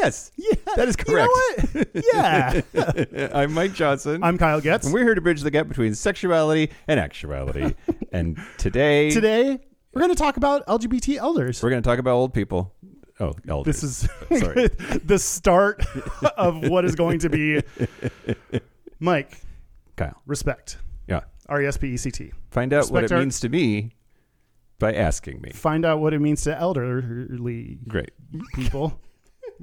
Yes, Yeah, that is you know correct. what? Yeah. I'm Mike Johnson. I'm Kyle Getz. and we're here to bridge the gap between sexuality and actuality. and today, Today, we're going to talk about LGBT elders. we're going to talk about old people. Oh, elders. This is Sorry. the start of what is going to be Mike, Kyle. respect. Yeah. R E S P E C T. Find out what it our- means to me by asking me. Find out what it means to elderly Great. people.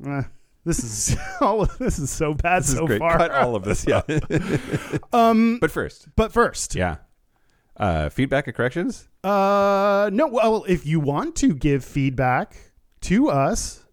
Uh, this is all this is so bad This is so great. far. Cut all of this. Yeah. Um but first, but first, yeah. Uh, feedback and corrections? Uh, no. Well, if you want to give feedback to us,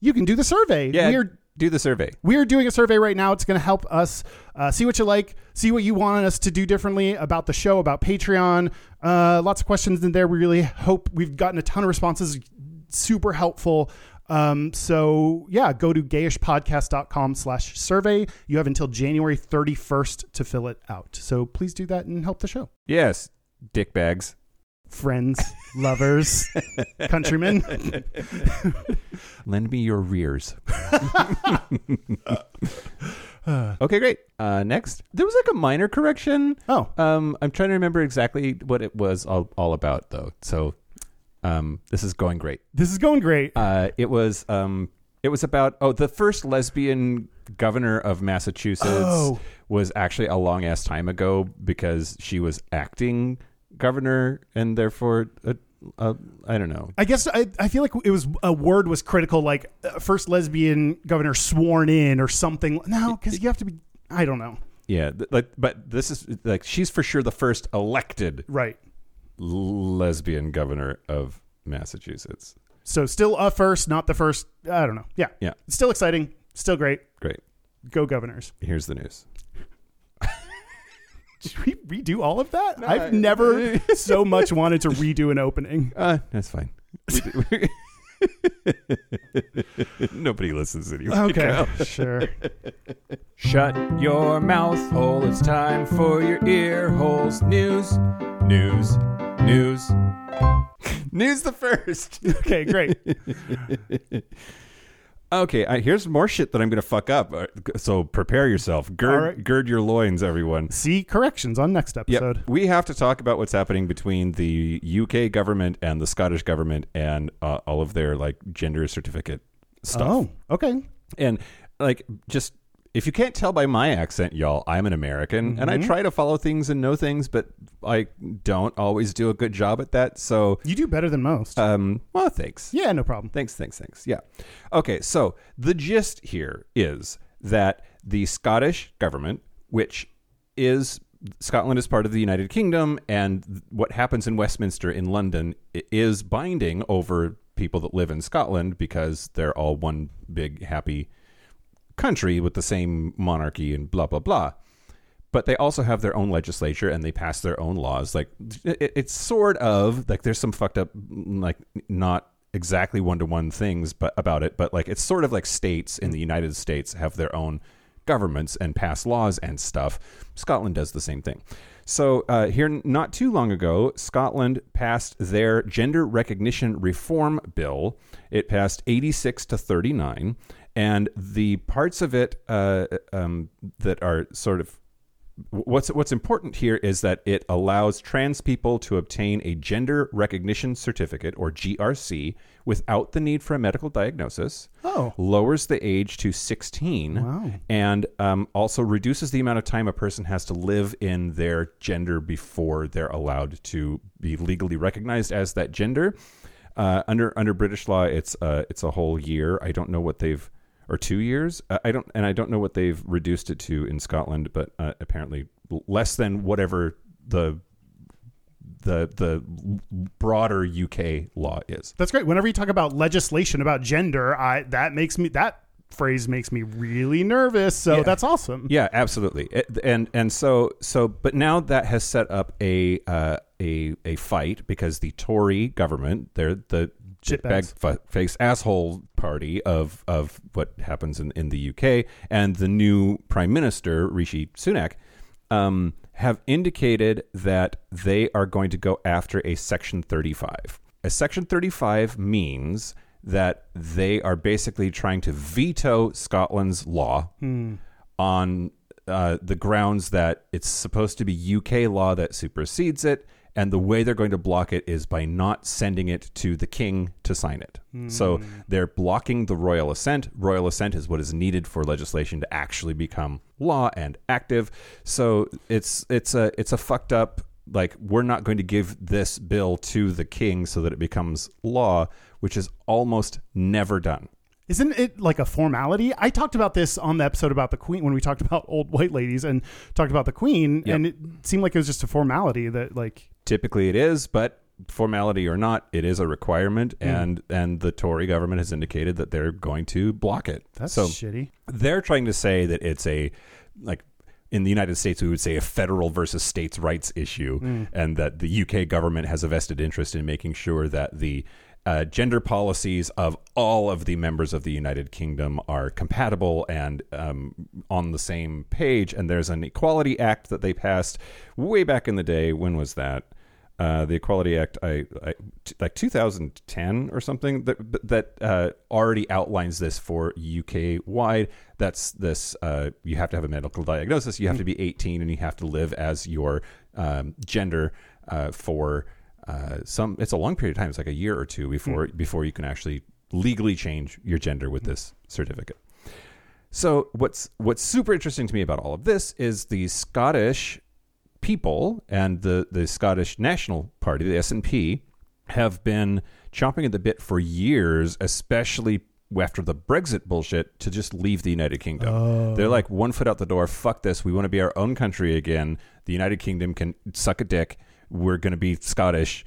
you can do the survey. Yeah. We're do the survey. we're doing a survey right now. It's going to help us uh, see what you like, see what you want us to do differently about the show, about Patreon. Uh, lots of questions in there. We really hope we've gotten a ton of responses. Super helpful. Um, so yeah, go to gayishpodcast.com slash survey. You have until January 31st to fill it out. So please do that and help the show. Yes. Dick bags. Friends, lovers, countrymen. Lend me your rears. okay, great. Uh, next, there was like a minor correction. Oh, Um, I'm trying to remember exactly what it was all, all about, though. So, um, this is going great. this is going great. Uh, it was um, it was about oh, the first lesbian governor of Massachusetts Oh. was actually a long ass time ago because she was acting governor and therefore uh, uh, I don't know. I guess I, I feel like it was a word was critical, like uh, first lesbian governor sworn in or something. No, because you have to be. I don't know. Yeah, like but this is like she's for sure the first elected Right. Lesbian governor of Massachusetts. So still a first, not the first. I don't know. Yeah. Yeah. Still exciting. Still great. Great. Go governors. Here's the news. Should we redo all of that? I've never so much wanted to redo an opening. Uh, that's fine. Nobody listens anyway. Okay. Kyle. sure. Shut your mouth hole. It's time for your ear holes. News, news, news. news the first. Okay. Great. Okay, I, here's more shit that I'm going to fuck up. Uh, So prepare yourself. Gird, All right. gird your loins, everyone. See corrections on next episode. Yep. We have to talk about what's happening between the UK government and the Scottish government and uh, all of their like gender certificate stuff. Oh. Okay. And like just if you can't tell by my accent, y'all, I'm an American and I Mhm. try to follow things and know things, but I don't always do a good job at that. So, You do better than most. um, well, thanks. yeah. No problem. Thanks, thanks, thanks. Yeah. Okay, so the gist here is that the Scottish government, which is Scotland is part of the United Kingdom, and what happens in Westminster in London is binding over people that live in Scotland because they're all one big happy country with the same monarchy and blah blah blah. But they also have their own legislature and they pass their own laws. Like it, it's sort of like there's some fucked up like not exactly one to one things but about it, but like it's sort of like states in the United States have their own governments and pass laws and stuff. Scotland does the same thing. So uh, here, not too long ago, Scotland passed their gender recognition reform bill. It passed 86 to 39, and the parts of it uh, um, that are sort of what's what's important here is that it allows trans people to obtain a gender recognition certificate or GRC without the need for a medical diagnosis Oh. lowers the age to 16 Wow. and um, also reduces the amount of time a person has to live in their gender before they're allowed to be legally recognized as that gender. Uh, under under British law, it's uh, it's a whole year. I don't know what they've or two years. Uh, I don't and I don't know what they've reduced it to in Scotland, but uh, apparently less than whatever the the the broader UK law is. That's great. Whenever you talk about legislation about gender, I that makes me that phrase makes me really nervous. So Yeah. that's awesome. Yeah, absolutely. And and so so, but now that has set up a uh, a a fight because the Tory government, they're the. Shitbag fu- face asshole party of of what happens in in the UK, and the new Prime Minister Rishi Sunak. Um, have indicated that they are going to go after a Section 35. A Section 35 means that they are basically trying to veto Scotland's law on uh, the grounds that it's supposed to be UK law that supersedes it, and the way they're going to block it is by not sending it to the king to sign it. So hmm. they're blocking the royal assent. Royal assent is what is needed for legislation to actually become law and active. So it's it's a it's a fucked up like we're not going to give this bill to the king so that it becomes law, which is almost never done. Isn't it like a formality? I talked about this on the episode about the Queen when we talked about old white ladies and talked about the Queen, Yep. and it seemed like it was just a formality that like typically it is but formality or not it is a requirement hmm. and and the tory government has indicated that they're going to block it. That's so shitty. they're trying to say that it's a like in the United States, we would say a federal versus states' rights issue, hmm. and that the UK government has a vested interest in making sure that the uh, gender policies of all of the members of the United Kingdom are compatible and um, on the same page. And there's an Equality Act that they passed way back in the day. When was that? Uh, the Equality Act, I, I t- like 2010 or something that that uh, already outlines this for UK wide. That's this: uh, you have to have a medical diagnosis, you have to be 18, and you have to live as your um, gender uh, for uh, some. It's a long period of time. It's like a year or two before before you can actually legally change your gender with this certificate. So what's what's super interesting to me about all of this is the Scottish people and the the Scottish National Party, the SNP, have been chomping at the bit for years, especially after the Brexit bullshit, to just leave the United Kingdom. They're like one foot out the door. Fuck this. We want to be our own country again. The United Kingdom can suck a dick. We're going to be Scottish.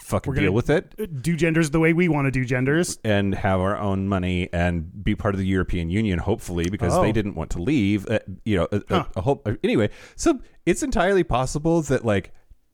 Fucking We're deal with it Do genders the way we want to do genders. and have our own money and be part of the European Union, hopefully, because Oh. they didn't want to leave. Uh, you know, a, a- Huh. a whole, uh, anyway. So it's entirely possible that like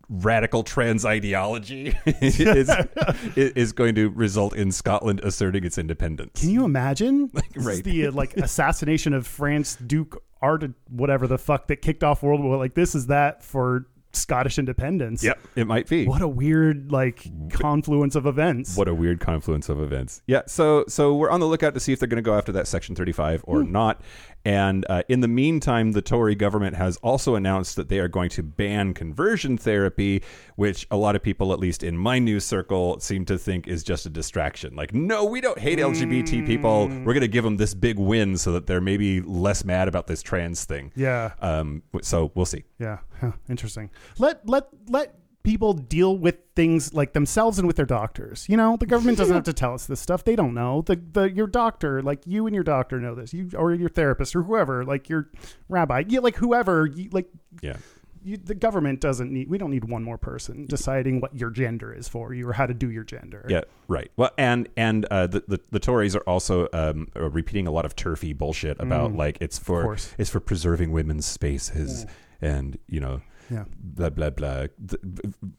radical trans ideology is, is going to result in Scotland asserting its independence. Can you imagine? Is right. the uh, like assassination of France Duke Art, whatever the fuck that kicked off World War. Like this is that for Scottish independence. Yep, it might be. What a weird like confluence of events. What a weird confluence of events. Yeah, so so we're on the lookout to see if they're going to go after that Section 35 or hmm. not. And uh, in the meantime, the Tory government has also announced that they are going to ban conversion therapy, which a lot of people, at least in my news circle, seem to think is just a distraction. Like, no, we don't hate LGBT people. We're going to give them this big win so that they're maybe less mad about this trans thing. Yeah. Um, so we'll see. Yeah, huh, interesting. Let let let people deal with things like themselves and with their doctors. You know, the government doesn't have to tell us this stuff. They don't know. The the your doctor, like you and your doctor know this. You or your therapist or whoever, like your rabbi, you like whoever, you, like Yeah. you, the government doesn't need. We don't need one more person deciding what your gender is for you or how to do your gender. Yeah, right. Well, and and uh, the, the the Tories are also um, uh, repeating a lot of turfy bullshit about like it's for it's for preserving women's spaces and you know Yeah. blah blah blah.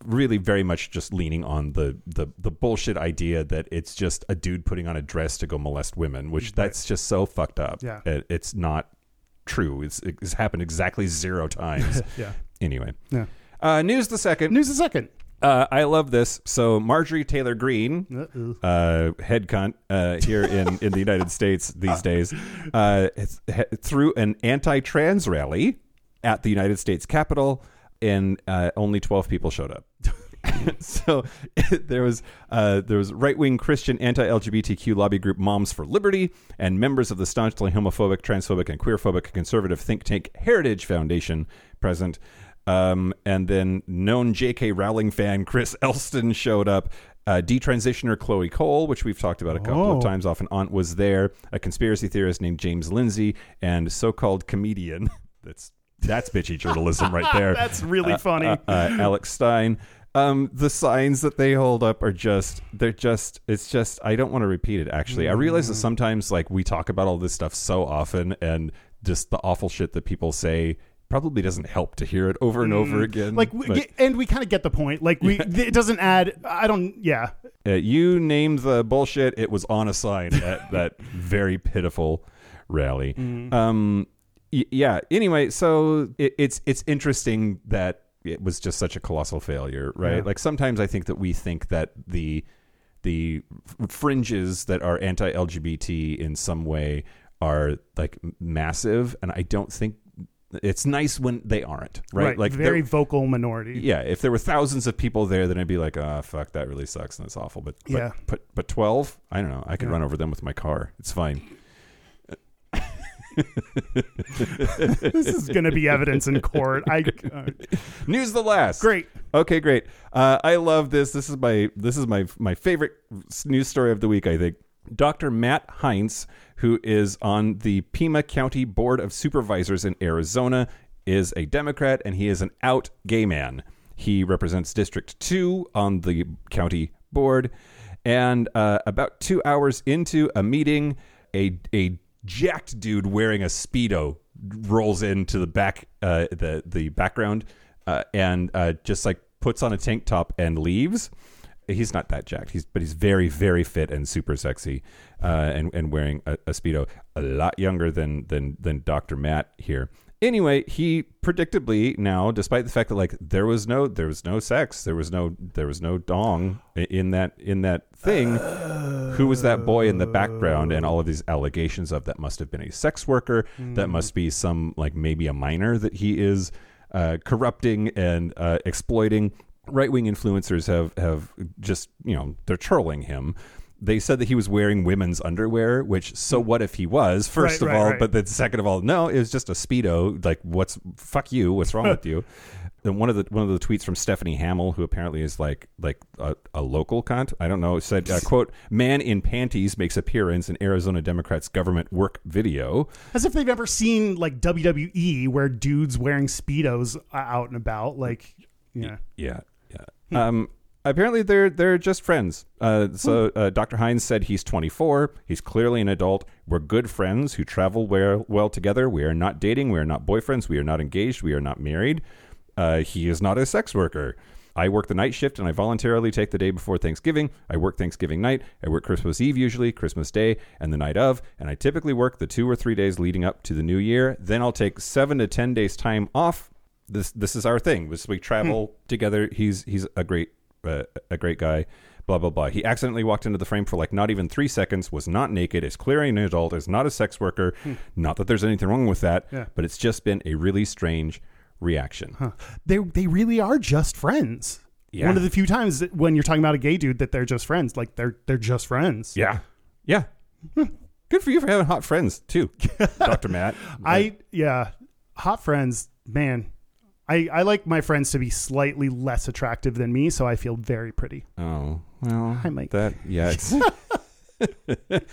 Really, very much just leaning on the the the bullshit idea that it's just a dude putting on a dress to go molest women, which that's just so fucked up. Yeah. It, it's not true. It's it's happened exactly zero times. Yeah. anyway, Yeah. uh, news the second. News the second. Uh, I love this. So Marjorie Taylor Greene, uh, head cunt uh, here in, in the United States these days, uh, threw an anti-trans rally at the United States Capitol, and uh, only twelve people showed up. so there was uh, there was right wing Christian anti LGBTQ lobby group Moms for Liberty and members of the staunchly homophobic, transphobic, and queerphobic conservative think tank Heritage Foundation present. Um, and then known J.K. Rowling fan Chris Elston showed up. Uh, detransitioner Chloe Cole, which we've talked about a couple Oh. of times off and on, was there. A conspiracy theorist named James Lindsay and so-called comedian. That's that's bitchy journalism right there. That's really funny. Uh, uh, Alex Stein. Um, the signs that they hold up are just, they're just, it's just, I don't want to repeat it actually. I realize Mm. that sometimes, like, we talk about all this stuff so often and just the awful shit that people say probably doesn't help to hear it over and over again. Mm. Like, we, But, and we kind of get the point. Like, we it doesn't add. I don't. Yeah, uh, you named the bullshit, it was on a sign at that very pitiful rally. Mm. Um, y- yeah. Anyway, so it, it's it's interesting that it was just such a colossal failure, right? Yeah. Like sometimes I think that we think that the the fringes that are anti-LGBT in some way are like massive, and I don't think it's nice when they aren't, right? Like very vocal minority. yeah, if there were thousands of people there, then I'd be like, ah, fuck, that really sucks and it's awful. But, but Yeah. but but twelve, I don't know. I could Yeah. run over them with my car. It's fine. this is going to be evidence in court. I uh, News the last. great. Okay, great. Uh, I love this. This is my this is my my favorite news story of the week. I think Dr. Matt Heinz, who is on the Pima County Board of Supervisors in Arizona, is a Democrat and he is an out gay man. He represents District Two on the county board, and uh, about two hours into a meeting, a a jacked dude wearing a speedo rolls into the back uh, the the background uh, and uh, just like puts on a tank top and leaves. He's not that jacked. He's but he's very very fit and super sexy, uh, and and wearing a, a speedo. A lot younger than than than Doctor Matt here. Anyway, he predictably now, despite the fact that like there was no there was no sex, there was no there was no dong in that in that thing. Who was that boy in the background and all of these allegations of that must have been a sex worker, that must be some like maybe a minor that he is uh, corrupting and uh, exploiting. Right wing influencers have have just you know they're trolling him. They said that he was wearing women's underwear, which so what if he was? First Right, of right, all, right. but then second of all, no, it was just a speedo. Like what's fuck you? What's wrong with you? And one of the one of the tweets from Stephanie Hamill, who apparently is like like a, a local cunt. I don't know. Said uh, quote: "Man in panties makes appearance in Arizona Democrats government work video." As if they've ever seen like WWE where dudes wearing speedos out and about. Like, yeah. Yeah, yeah. Um, apparently they're they're just friends. Uh, so uh, Dr. Heinz said he's 24. He's clearly an adult. We're good friends who travel well well together. We are not dating. We are not boyfriends. We are not engaged. We are not married. Uh, he is not a sex worker. I work the night shift and I voluntarily take the day before Thanksgiving. I work Thanksgiving night. I work Christmas Eve usually, Christmas Day, and the night of. And I typically work the two or three days leading up to the new year. Then I'll take seven to 10 days time off this this is our thing. This we travel together. He's he's a great uh, a great guy. Blah blah blah. He accidentally walked into the frame for like not even three seconds. Was not naked. Is clearly an adult. Is not a sex worker. Not that there's anything wrong with that. Yeah. But it's just been a really strange reaction. They they really are just friends. Yeah. One of the few times that when you're talking about a gay dude that they're just friends. Like they're they're just friends. Yeah. Yeah. Good for you for having hot friends too, Doctor Matt. I yeah, hot friends, man. I, I like my friends to be slightly less attractive than me, so I feel very pretty. oh well. Hi, Mike. That yeah. It's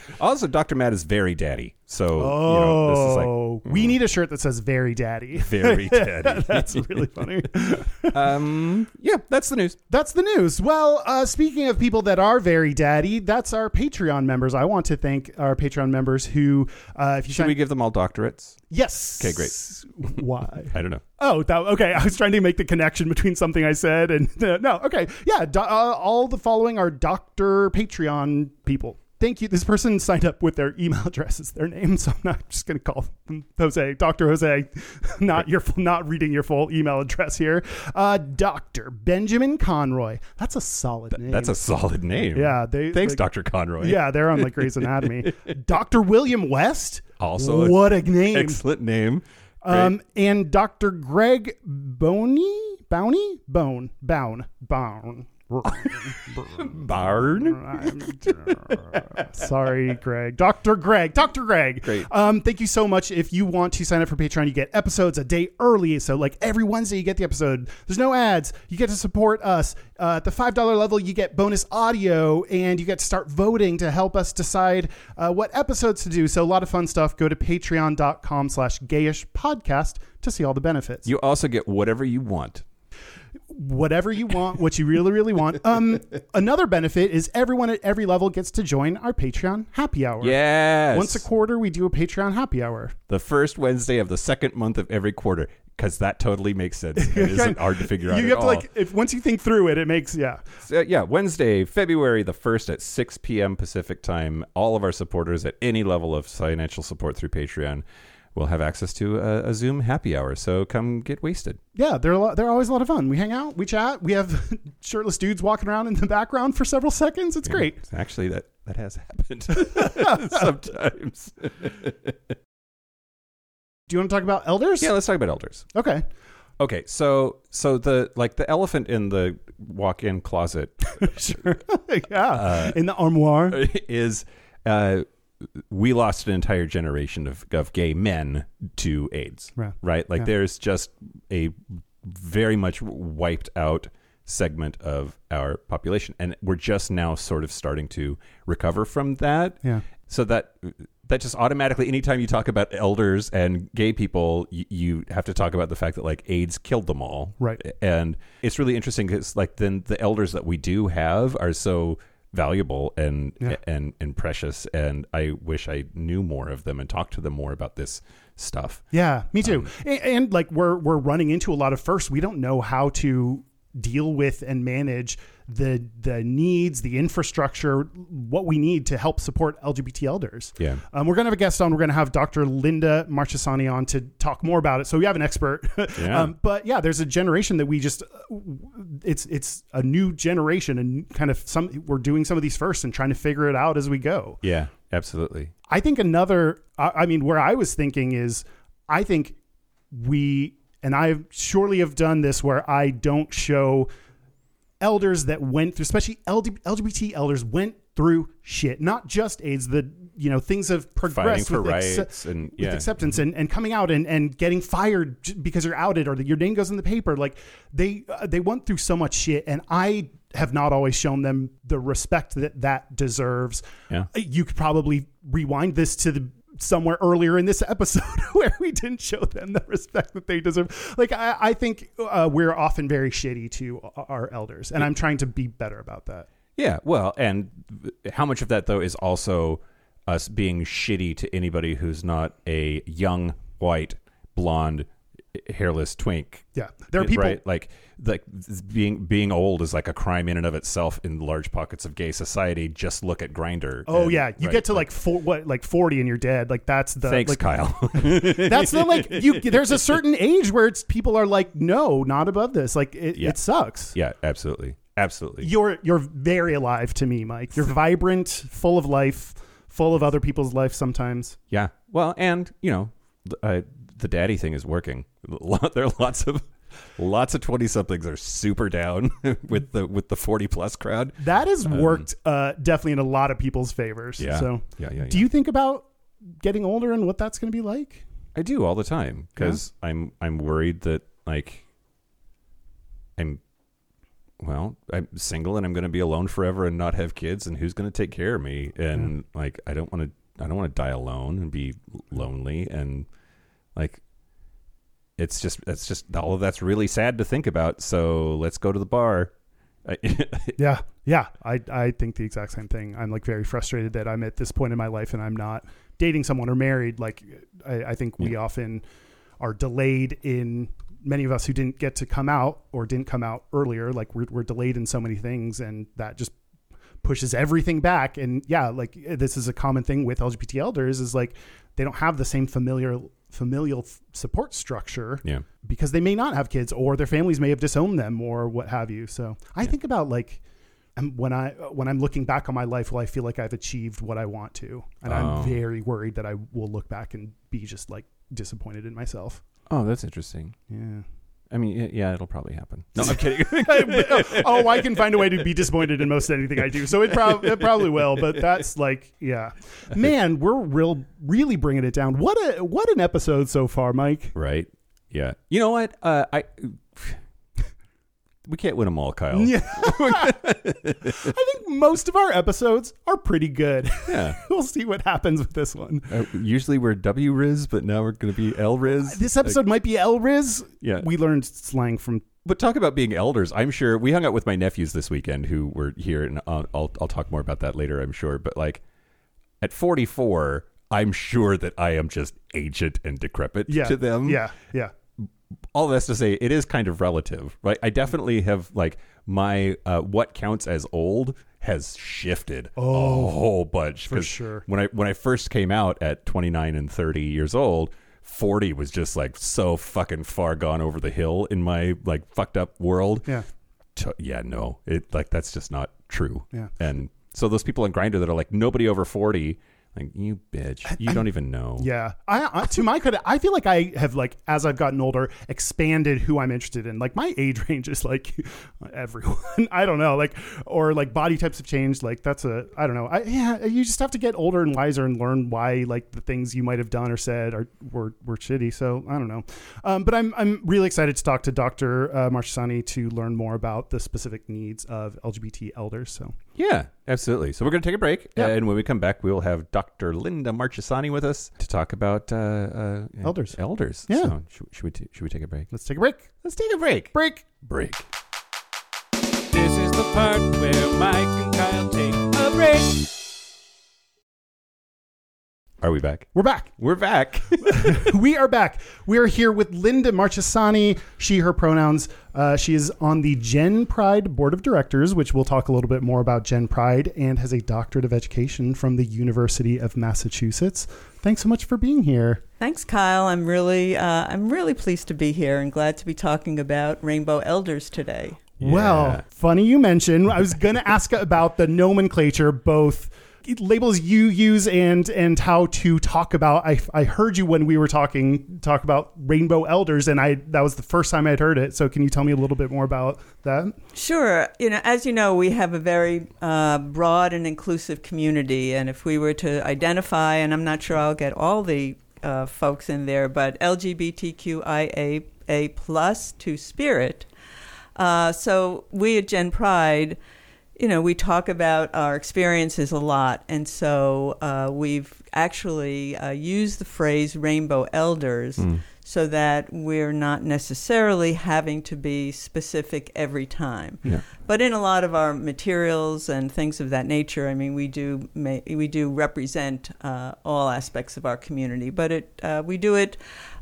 also, Doctor Matt is very daddy. So Oh, you know, this is like we need a shirt that says "Very Daddy." very daddy. That's really funny. um, yeah, that's the news. That's the news. Well, uh, speaking of people that are very daddy, that's our Patreon members. I want to thank our Patreon members who, uh, if you Should sign, we give them all doctorates? yes, Okay, great. Why? I don't know. Oh, that, okay. I was trying to make the connection between something I said and no. Okay, yeah. Do, uh, all the following are Doctor Patreon people. Thank you. This person signed up with their email address as their name, so I'm not just going to call them Jose, Doctor Jose. Not your, not reading your full email address here. Uh, Doctor Benjamin Conroy. That's a solid name. That's a solid name. yeah. They Thanks, like, Doctor Conroy. Yeah, they're on like Grey's Anatomy. Doctor William West. Also a what a name. Excellent name. Um, and Dr. Greg Boney, Bowney, Bone, Bown, Bown. Barn. Sorry, Greg. Dr. Greg. Dr. Greg. Great. Um, thank you so much. If you want to sign up for Patreon, you get episodes a day early. So, like every Wednesday, you get the episode. There's no ads. You get to support us. Uh, at the $5 level, you get bonus audio and you get to start voting to help us decide uh, what episodes to do. So, a lot of fun stuff. Go to patreon.com slash gayish podcast to see all the benefits. You also get whatever you want. Whatever you want, what you really, really want. Um, another benefit is everyone at every level gets to join our Patreon happy hour. Yes. Once a quarter, we do a Patreon happy hour. the first Wednesday of the second month of every quarter, because that totally makes sense. It isn't hard to figure out. You have to all. like if once you think through it, it makes yeah. So, yeah, Wednesday, February the 1st at 6 p.m. Pacific time. All of our supporters at any level of financial support through Patreon will have access to a, a Zoom happy hour. So come get wasted. Yeah, they're a lot, they're always a lot of fun. We hang out, we chat, we have shirtless dudes walking around in the background for several seconds. It's great. Actually, that, that has happened sometimes. Do you want to talk about elders? yeah, let's talk about elders. Okay. Okay, so so the like the elephant in the walk-in closet sure. yeah. Uh, in the armoire. is uh, we lost an entire generation of, of gay men to AIDS. Right. Right? Like Yeah. there's just a very much wiped out segment of our population. And we're just now sort of starting to recover from that. Yeah. So that that just automatically, anytime you talk about elders and gay people, you, you have to talk about the fact that like AIDS killed them all, Right. And it's really interesting because like then the elders that we do have are so valuable and Yeah. and and precious, and I wish I knew more of them and talked to them more about this stuff. Yeah, me too. Um, and, and like we're we're running into a lot of firsts We don't know how to deal with and manage the the needs, the infrastructure, what we need to help support LGBT elders. Yeah. Um, we're gonna have a guest on. We're gonna have Dr. Linda Marchesani on to talk more about it. So we have an expert. Yeah. um, but yeah, there's a generation that we just it's it's a new generation and kind of some we're doing some of these first and trying to figure it out as we go. Yeah, absolutely. I think another, I I mean, where I was thinking is, I think we, and I surely have done this where I don't show elders that went through, especially LGBT elders went through shit, not just AIDS, the, you know, things have progressed for with, rights and with yeah, acceptance and, and coming out and, and getting fired because you're outed or that your name goes in the paper. Like they, uh, they went through so much shit and I have not always shown them the respect that that deserves yeah. you could probably rewind this to the somewhere earlier in this episode where we didn't show them the respect that they deserve. Like I, I think uh, we're often very shitty to our elders, and I'm trying to be better about that. Yeah, well, and how much of that though is also us being shitty to anybody who's not a young white blonde hairless twink. Yeah, there are people. right? Like like being being old is like a crime in and of itself in large pockets of gay society. Just look at Grindr. Oh yeah, you get to like four, what like forty and you're dead. Like that's the thanks, like, Kyle. That's the like you. There's a certain age where it's people are like, no, not above this. Like it, Yeah. it sucks. yeah, absolutely, absolutely. You're you're very alive to me, Mike. You're vibrant, full of life, full of other people's life. Sometimes. Yeah. Well, and you know, uh, the daddy thing is working. There are lots of lots of twenty somethings are super down with the with the forty plus crowd. That has worked uh, definitely in a lot of people's favors. Um, Yeah. So, Yeah, yeah, do you think about getting older and what that's going to be like? I do all the time because I'm I'm worried that like I'm well I'm single and I'm going to be alone forever and not have kids and who's going to take care of me and like I don't want to I don't want to die alone and be lonely and like it's just that's just all of that's really sad to think about so let's go to the bar Yeah, yeah. I I think the exact same thing. I'm like very frustrated that I'm at this point in my life and I'm not dating someone or married. Like I, I think we often are delayed in many of us who didn't get to come out or didn't come out earlier. Like we're we're delayed in so many things, and that just pushes everything back. And yeah, like this is a common thing with LGBT elders is like they don't have the same familiar familial f- support structure yeah because they may not have kids or their families may have disowned them or what have you. So I think about like um, when I when I'm looking back on my life, will I feel like I've achieved what I want to? And Oh. I'm very worried that I will look back and be just like disappointed in myself. oh that's interesting Yeah. I mean yeah it'll probably happen no I'm kidding oh, I can find a way to be disappointed in most anything I do. So it, prob- it probably will, but that's like, yeah, man, we're real, really bringing it down. What a what an episode so far, Mike. Right. Yeah. You know what? Uh, I we can't win them all, Kyle. Yeah, I think most of our episodes are pretty good. Yeah. we'll see what happens with this one. Uh, usually we're W Riz, but now we're going to be L Riz. This episode might be L Riz. yeah. We learned slang from But talk about being elders. I'm sure we hung out with my nephews this weekend who were here, and I'll, I'll, I'll talk more about that later, I'm sure. But like at 44, I'm sure that I am just ancient and decrepit Yeah. to them. Yeah. Yeah. All that's to say, it is kind of relative, right? I definitely have like my uh, what counts as old has shifted a whole bunch. for sure. When I when I first came out at 29 and 30 years old, 40 was just like so fucking far gone over the hill in my like fucked up world. Yeah. T- yeah, no, it like that's just not true. Yeah. And so those people on Grindr that are like nobody over 40, like you bitch, you don't even know. Yeah, I, I to my credit, I feel like I have like as I've gotten older, expanded who I'm interested in. Like my age range is like everyone. I don't know, like or like body types have changed. Like that's a I don't know. I, yeah, you just have to get older and wiser and learn why like the things you might have done or said are were were shitty. So I don't know. Um, but I'm I'm really excited to talk to Dr. Uh, Marchesani to learn more about the specific needs of LGBT elders. So Yeah, absolutely. So we're going to take a break, Yeah. and when we come back, we will have Dr. Linda Marchesani with us to talk about uh, uh, Elders. Elders. Yeah. So should, should we t- should we take a break? let's take a break. Let's take a break. Break. Break. This is the part where Mike and Kyle take a break. Are we back? We're back. We're back. we are back. We are here with Linda Marchesani, she, her pronouns. Uh, she is on the Gen Pride Board of Directors, which we'll talk a little bit more about Gen Pride, and has a doctorate of education from the University of Massachusetts. Thanks so much for being here. Thanks, Kyle. I'm really, uh, I'm really pleased to be here and glad to be talking about Rainbow Elders today. Well, funny you mention. I was going to ask about the nomenclature, both labels you use and and how to talk about. I, I heard you when we were talking talk about rainbow elders, and I that was the first time I'd heard it. So can you tell me a little bit more about that? Sure. You know, as you know, we have a very uh, broad and inclusive community, and if we were to identify, and I'm not sure I'll get all the uh, folks in there, but LGBTQIA plus Two-Spirit. Uh, so we at Gen Pride, you know, we talk about our experiences a lot, and so uh, we've actually uh, used the phrase rainbow elders so that we're not necessarily having to be specific every time. Yeah. But in a lot of our materials and things of that nature, I mean, we do ma- we do represent uh, all aspects of our community, but it uh, we do it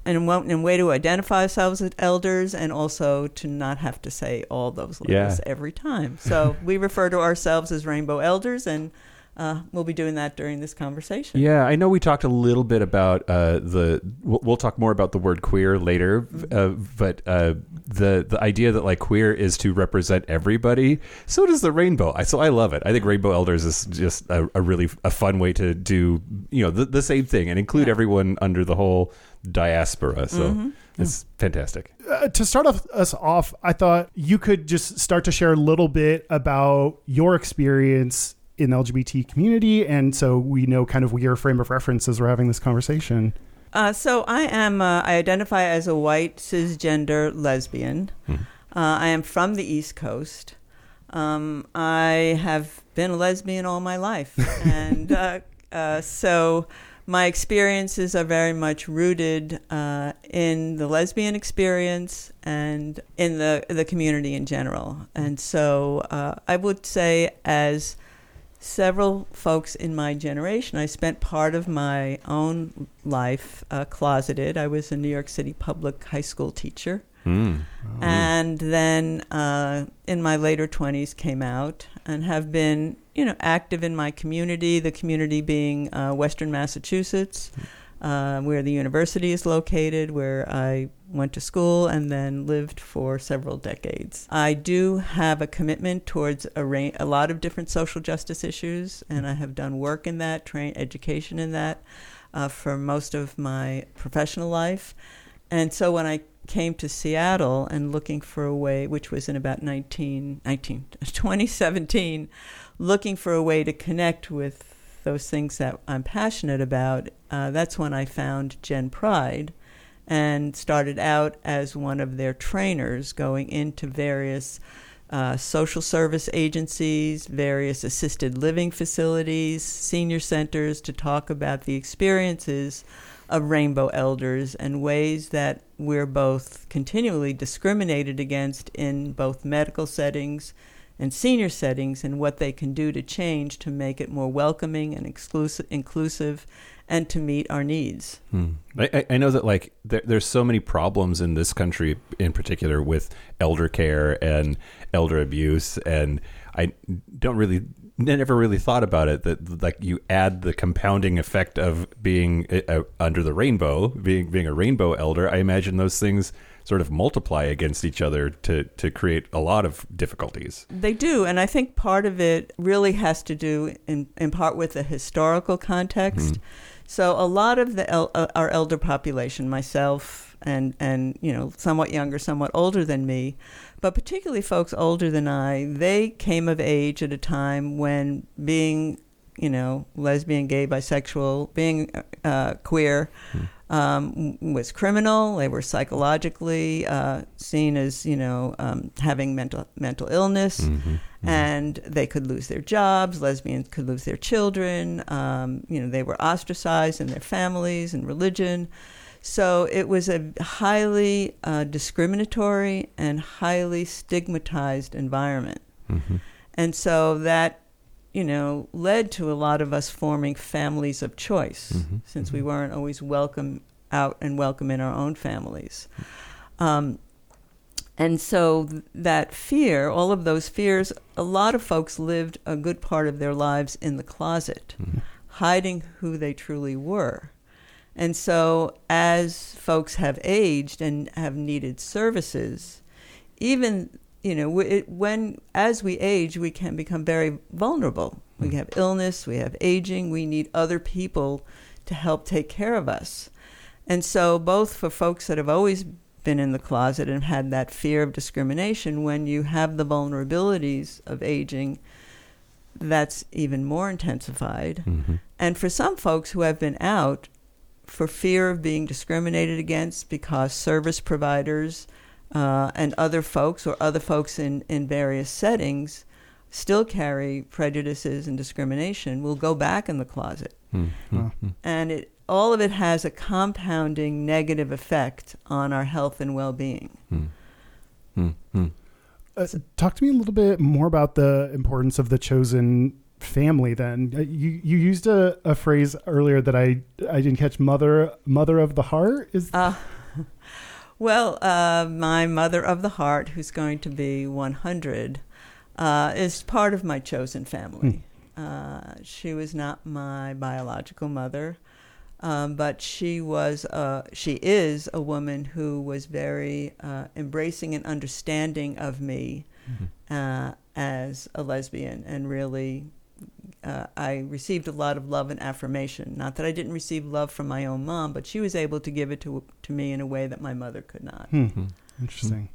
in a, wo- in way to identify ourselves as elders and also to not have to say all those labels Yeah. every time. So we refer to ourselves as rainbow elders, and uh, we'll be doing that during this conversation. Yeah, I know we talked a little bit about uh, the. We'll, we'll talk more about the word queer later, uh, but uh, the the idea that like queer is to represent everybody. So does the rainbow. I so I love it. I think rainbow elders is just a, a really a fun way to do you know the, the same thing and include everyone under the whole diaspora. So it's fantastic. Uh, to start off, us off, I thought you could just start to share a little bit about your experience in the LGBT community, and so we know kind of your frame of reference as we're having this conversation. Uh, so I am. Uh, I identify as a white cisgender lesbian. Uh, I am from the East Coast. Um, I have been a lesbian all my life, and uh, uh, so my experiences are very much rooted uh, in the lesbian experience and in the the community in general. And so uh, I would say as several folks in my generation. I spent part of my own life uh, closeted. I was a New York City public high school teacher. Mm. And then uh, in my later 20s came out and have been, you know, active in my community, the community being uh, Western Massachusetts, uh, where the university is located, where I went to school and then lived for several decades. I do have a commitment towards a, ra- a lot of different social justice issues, and I have done work in that, train education in that, uh, for most of my professional life. And so when I came to Seattle and looking for a way, which was in about 19, 19 2017, looking for a way to connect with those things that I'm passionate about, uh, that's when I found Gen Pride and started out as one of their trainers going into various uh, social service agencies, various assisted living facilities, senior centers to talk about the experiences of rainbow elders and ways that we're both continually discriminated against in both medical settings and senior settings and what they can do to change to make it more welcoming and exclusive, inclusive and to meet our needs. Hmm. I, I- know that like there, there's so many problems in this country, in particular, with elder care and elder abuse, and I don't really never really thought about it that like you add the compounding effect of being uh, under the rainbow, being being a rainbow elder. I imagine those things sort of multiply against each other to to create a lot of difficulties. They do, and I think part of it really has to do in, in part with the historical context. So a lot of the el- uh, our elder population, myself and and you know somewhat younger, somewhat older than me, but particularly folks older than I, they came of age at a time when being you know lesbian, gay, bisexual, being uh, queer. Um, was criminal. They were psychologically uh, seen as, you know, um, having mental mental illness, and they could lose their jobs. Lesbians could lose their children. Um, you know, they were ostracized in their families and religion. So it was a highly uh, discriminatory and highly stigmatized environment. And so that, you know, led to a lot of us forming families of choice mm-hmm. since we mm-hmm. weren't always welcome out and welcome in our own families. Um, and so th- that fear, all of those fears, a lot of folks lived a good part of their lives in the closet, mm-hmm. hiding who they truly were. And so as folks have aged and have needed services, even you know it, when as we age we can become very vulnerable. We hmm. have illness we have aging we need other people to help take care of us. And so both for folks that have always been in the closet and had that fear of discrimination when you have the vulnerabilities of aging that's even more intensified. Mm-hmm. And for some folks who have been out for fear of being discriminated against because service providers uh, and other folks or other folks in, in various settings still carry prejudices and discrimination will go back in the closet. Wow. And it, all of it has a compounding negative effect on our health and well being. Uh, talk to me a little bit more about the importance of the chosen family. Then Uh, you you used a, a phrase earlier that I I didn't catch. Mother mother of the heart is Uh, well, uh, my mother of the heart, who's going to be 100, uh, is part of my chosen family. Uh, she was not my biological mother, um, but she was uh, she is a woman who was very uh, embracing and understanding of me uh, as a lesbian, and really. Uh, I received a lot of love and affirmation. Not that I didn't receive love from my own mom, but she was able to give it to to me in a way that my mother could not. Hmm. interesting.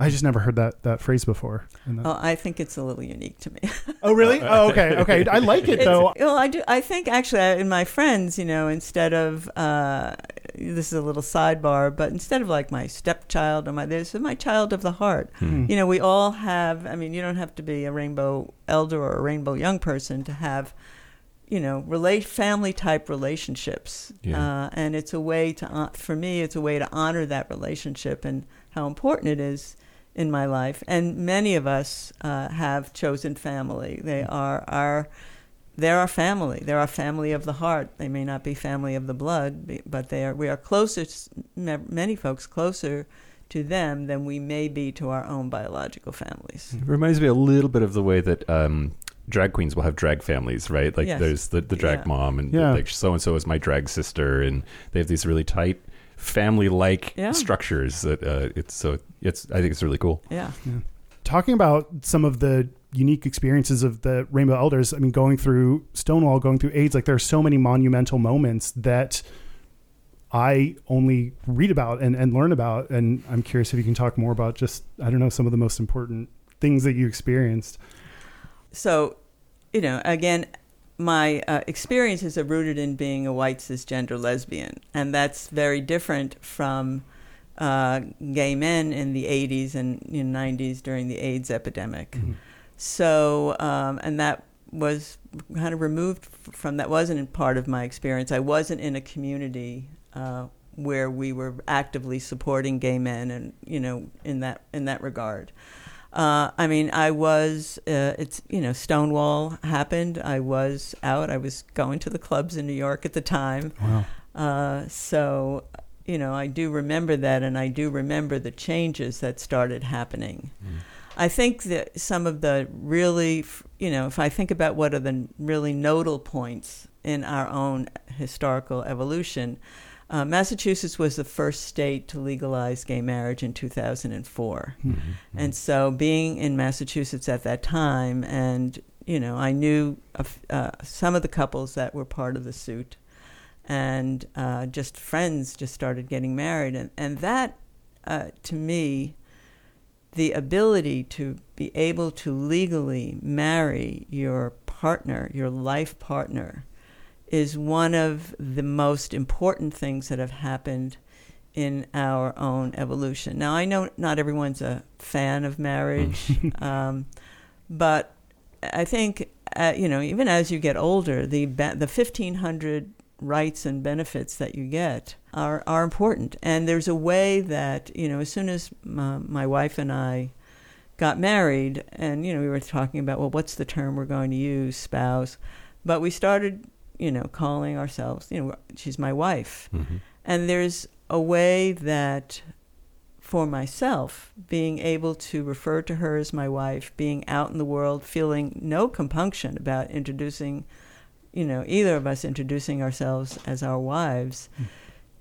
I just never heard that that phrase before. That- Oh, I think it's a little unique to me. oh really? Oh okay okay. I like it It's- though. Well, I do. I think actually, in my friends, you know, instead of uh, this is a little sidebar, but instead of like my stepchild or my this, my child of the heart. Hmm. You know, we all have. I mean, you don't have to be a rainbow elder or a rainbow young person to have, you know, relate family type relationships. Yeah. Uh, and it's a way to, for me, it's a way to honor that relationship and how important it is in my life. And many of us uh, have chosen family. They are our, they're our family. They're our family of the heart. They may not be family of the blood, but they are. We are closer. m- Many folks closer to them than we may be to our own biological families. It reminds me a little bit of the way that um, drag queens will have drag families, right? Like Yes. there's the, the drag Yeah. mom, and Yeah. like so and so is my drag sister, and they have these really tight family-like Yeah. structures. That uh, it's so it's I think it's really cool. Yeah. talking about some of the unique experiences of the Rainbow Elders, I mean, going through Stonewall, going through AIDS, like there are so many monumental moments that I only read about and, and learn about. And I'm curious if you can talk more about just, I don't know, some of the most important things that you experienced. So, you know, again, my uh, experiences are rooted in being a white cisgender lesbian, and that's very different from uh, gay men in the 80s and you know, 90s during the AIDS epidemic. So, um, and that was kind of removed from that wasn't part of my experience. I wasn't in a community uh, where we were actively supporting gay men, and you know, in that in that regard. Uh, I mean, I was, uh, it's, you know, Stonewall happened. I was out. I was going to the clubs in New York at the time. Wow. Uh, so, you know, I do remember that, and I do remember the changes that started happening. I think that some of the really, you know, if I think about what are the really nodal points in our own historical evolution, uh, Massachusetts was the first state to legalize gay marriage in 2004. And so, being in Massachusetts at that time, and you know, I knew uh, some of the couples that were part of the suit, and uh, just friends just started getting married, and and that, uh, to me, the ability to be able to legally marry your partner, your life partner, is one of the most important things that have happened in our own evolution. Now, I know not everyone's a fan of marriage, um, but I think uh, you know even as you get older, the the fifteen hundred rights and benefits that you get are are important. And there's a way that you know as soon as my, my wife and I got married, and you know we were talking about well, what's the term we're going to use, spouse, but we started you know calling ourselves you know she's my wife, mm-hmm. and there's a way that for myself, being able to refer to her as my wife, being out in the world, feeling no compunction about introducing, you know, either of us introducing ourselves as our wives, hmm.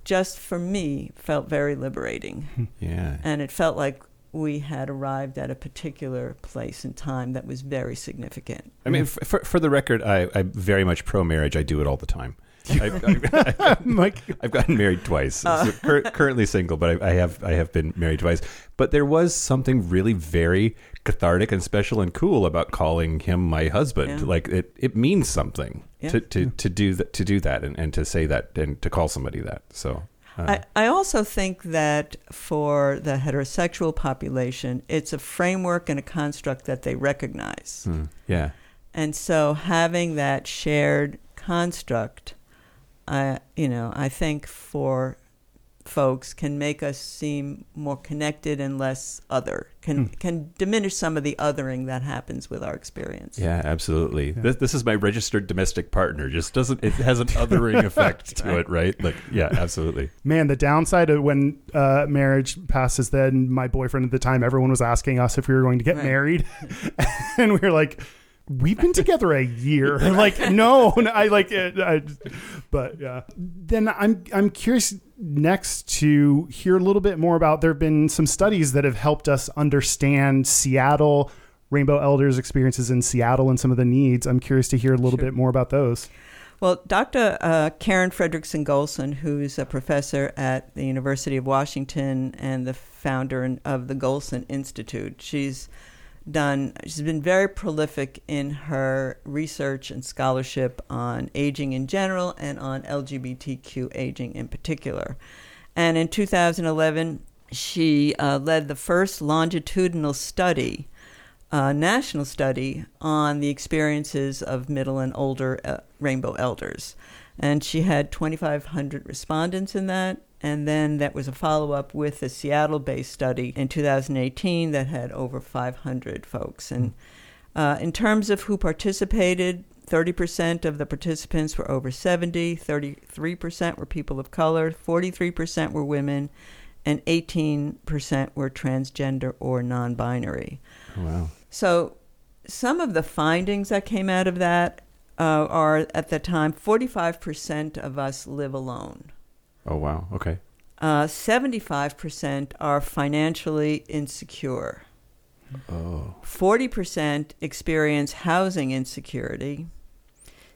just for me felt very liberating. Hmm. Yeah. And it felt like we had arrived at a particular place and time that was very significant. I mean, for, for the record, I, I'm very much pro marriage. I do it all the time. I've, I've, I've, Mike, I've gotten married twice. Uh. So cur- currently single, but I, I have I have been married twice. But there was something really very cathartic and special and cool about calling him my husband. Yeah. Like it, it means something Yeah. to, to, to do that to do that and, and to say that and to call somebody that. So uh, I, I also think that for the heterosexual population, it's a framework and a construct that they recognize. hmm, yeah. And so having that shared construct, I you know, I think for folks can make us seem more connected and less other. Can can diminish some of the othering that happens with our experience. Yeah, absolutely. This, this is my registered domestic partner. Just doesn't it has an othering effect to it, right? Like, yeah, absolutely. man, the downside of when uh, marriage passes, then my boyfriend at the time, everyone was asking us if we were going to get Right. married, and we were like, "We've been together a year." like, no, no, I like it. I, but yeah. Then I'm I'm curious next to hear a little bit more about. There have been some studies that have helped us understand Seattle. Rainbow Elders experiences in Seattle and some of the needs. I'm curious to hear a little Sure. bit more about those. Well, Dr. Uh, Karen Fredriksen Goldsen, who's a professor at the University of Washington and the founder of the Goldsen Institute, she's done. She's been very prolific in her research and scholarship on aging in general and on LGBTQ aging in particular. And in 2011, she uh, led the first longitudinal study uh, national study on the experiences of middle and older uh, rainbow elders. And she had 2,500 respondents in that. And then that was a follow up with a Seattle based study in 2018 that had over 500 folks. And uh, in terms of who participated, 30% of the participants were over 70, 33% were people of color, 43% were women, and 18% were transgender or non binary. Oh, wow. So, some of the findings that came out of that uh, are at the time 45% of us live alone, Oh, wow. Okay. uh, 75% are financially insecure, Oh. 40% experience housing insecurity.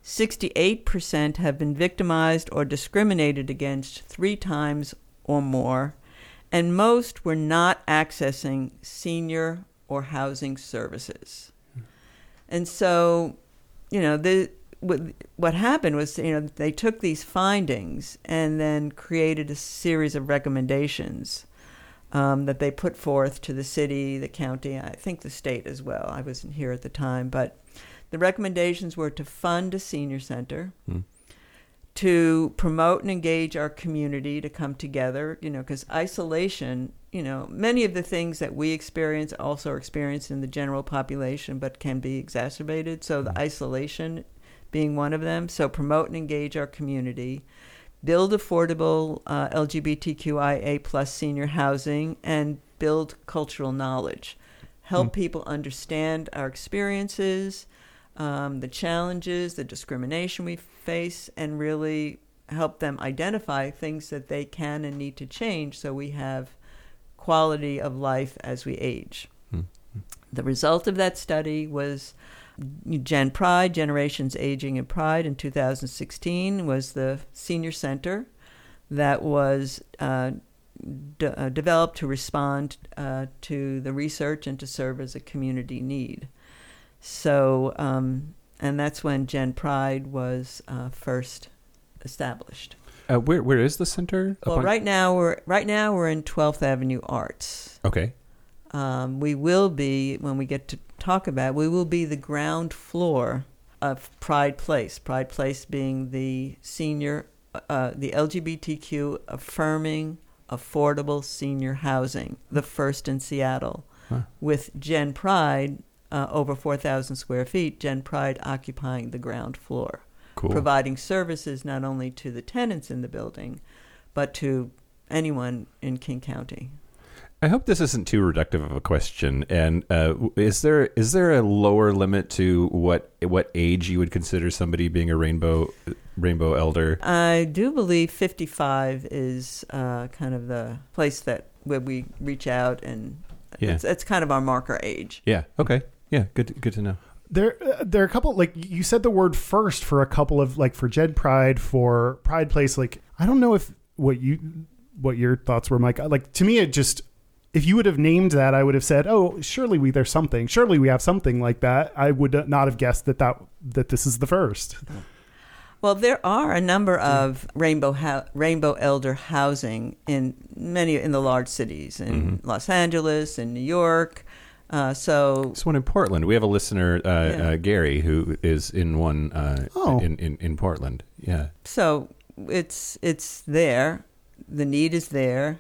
68% have been victimized or discriminated against three times or more, and most were not accessing senior or housing services. And so, you know, the what, what happened was, you know, they took these findings and then created a series of recommendations um, that they put forth to the city, the county, I think the state as well. I wasn't here at the time, but the recommendations were to fund a senior center, Hmm. to promote and engage our community to come together, you know, because isolation, you know, many of the things that we experience also are experienced in the general population, but can be exacerbated. So the isolation being one of them. So promote and engage our community, build affordable uh, LGBTQIA plus senior housing, and build cultural knowledge. Help people understand our experiences, um, the challenges, the discrimination we face, and really help them identify things that they can and need to change so we have quality of life as we age. The result of that study was Gen Pride, Generations Aging in Pride in 2016 was the senior center that was uh, de- uh, developed to respond uh, to the research and to serve as a community need. So, um, and that's when Gen Pride was uh, first established. Uh, where where is the center? Well, right now we're right now we're in 12th Avenue Arts. Okay. Um, we will be when we get to talk about. We will be the ground floor of Pride Place. Pride Place being the senior, uh, the LGBTQ affirming, affordable senior housing, the first in Seattle, Huh. with Gen Pride uh, over 4,000 square feet. Gen Pride occupying the ground floor Cool. providing services not only to the tenants in the building, but to anyone in King County. I hope this isn't too reductive of a question. And uh, is there is there a lower limit to what what age you would consider somebody being a rainbow rainbow elder? I do believe 55 is uh, kind of the place that where we reach out, and Yeah. it's, it's kind of our marker age. Yeah. Okay. Yeah. Good. Good to know. There, uh, there are a couple like you said the word first for a couple of like for Gen Pride for Pride Place. Like I don't know if what you what your thoughts were, Mike. Like to me, it just if you would have named that, I would have said, oh, surely we there's something. Surely we have something like that. I would not have guessed that that that this is the first. Well, there are a number of rainbow hou- rainbow elder housing in many in the large cities in Los Angeles, in New York. Uh, so This one in Portland. We have a listener, uh, Yeah. uh, Gary, who is in one uh, Oh. in, in in Portland. Yeah. so it's it's there the need is there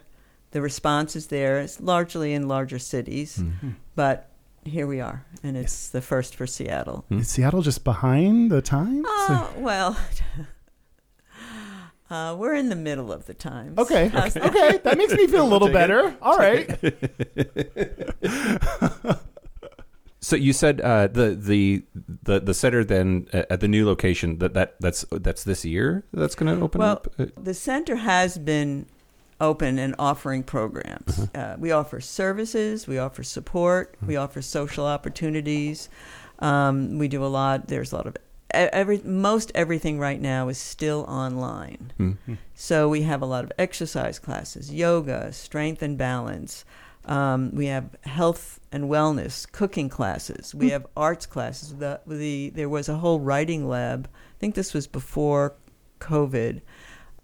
the response is there it's largely in larger cities Hmm. but here we are and it's the first for seattle Hmm. Is Seattle just behind the times? oh well uh, we're in the middle of the times Okay. Okay. that? okay. That makes me feel a little Take it. better. All right. So you said uh, the the the the center then uh, at the new location that, that that's that's this year that's going to open Well, up. Uh, the center has been open and offering programs. Uh, we offer services, we offer support, we offer social opportunities. Um, we do a lot. There's a lot of every most everything right now is still online. hmm. So we have a lot of exercise classes, yoga, strength and balance. Um, we have health and wellness, cooking classes. We have arts classes. The, the there was a whole writing lab. I think this was before COVID,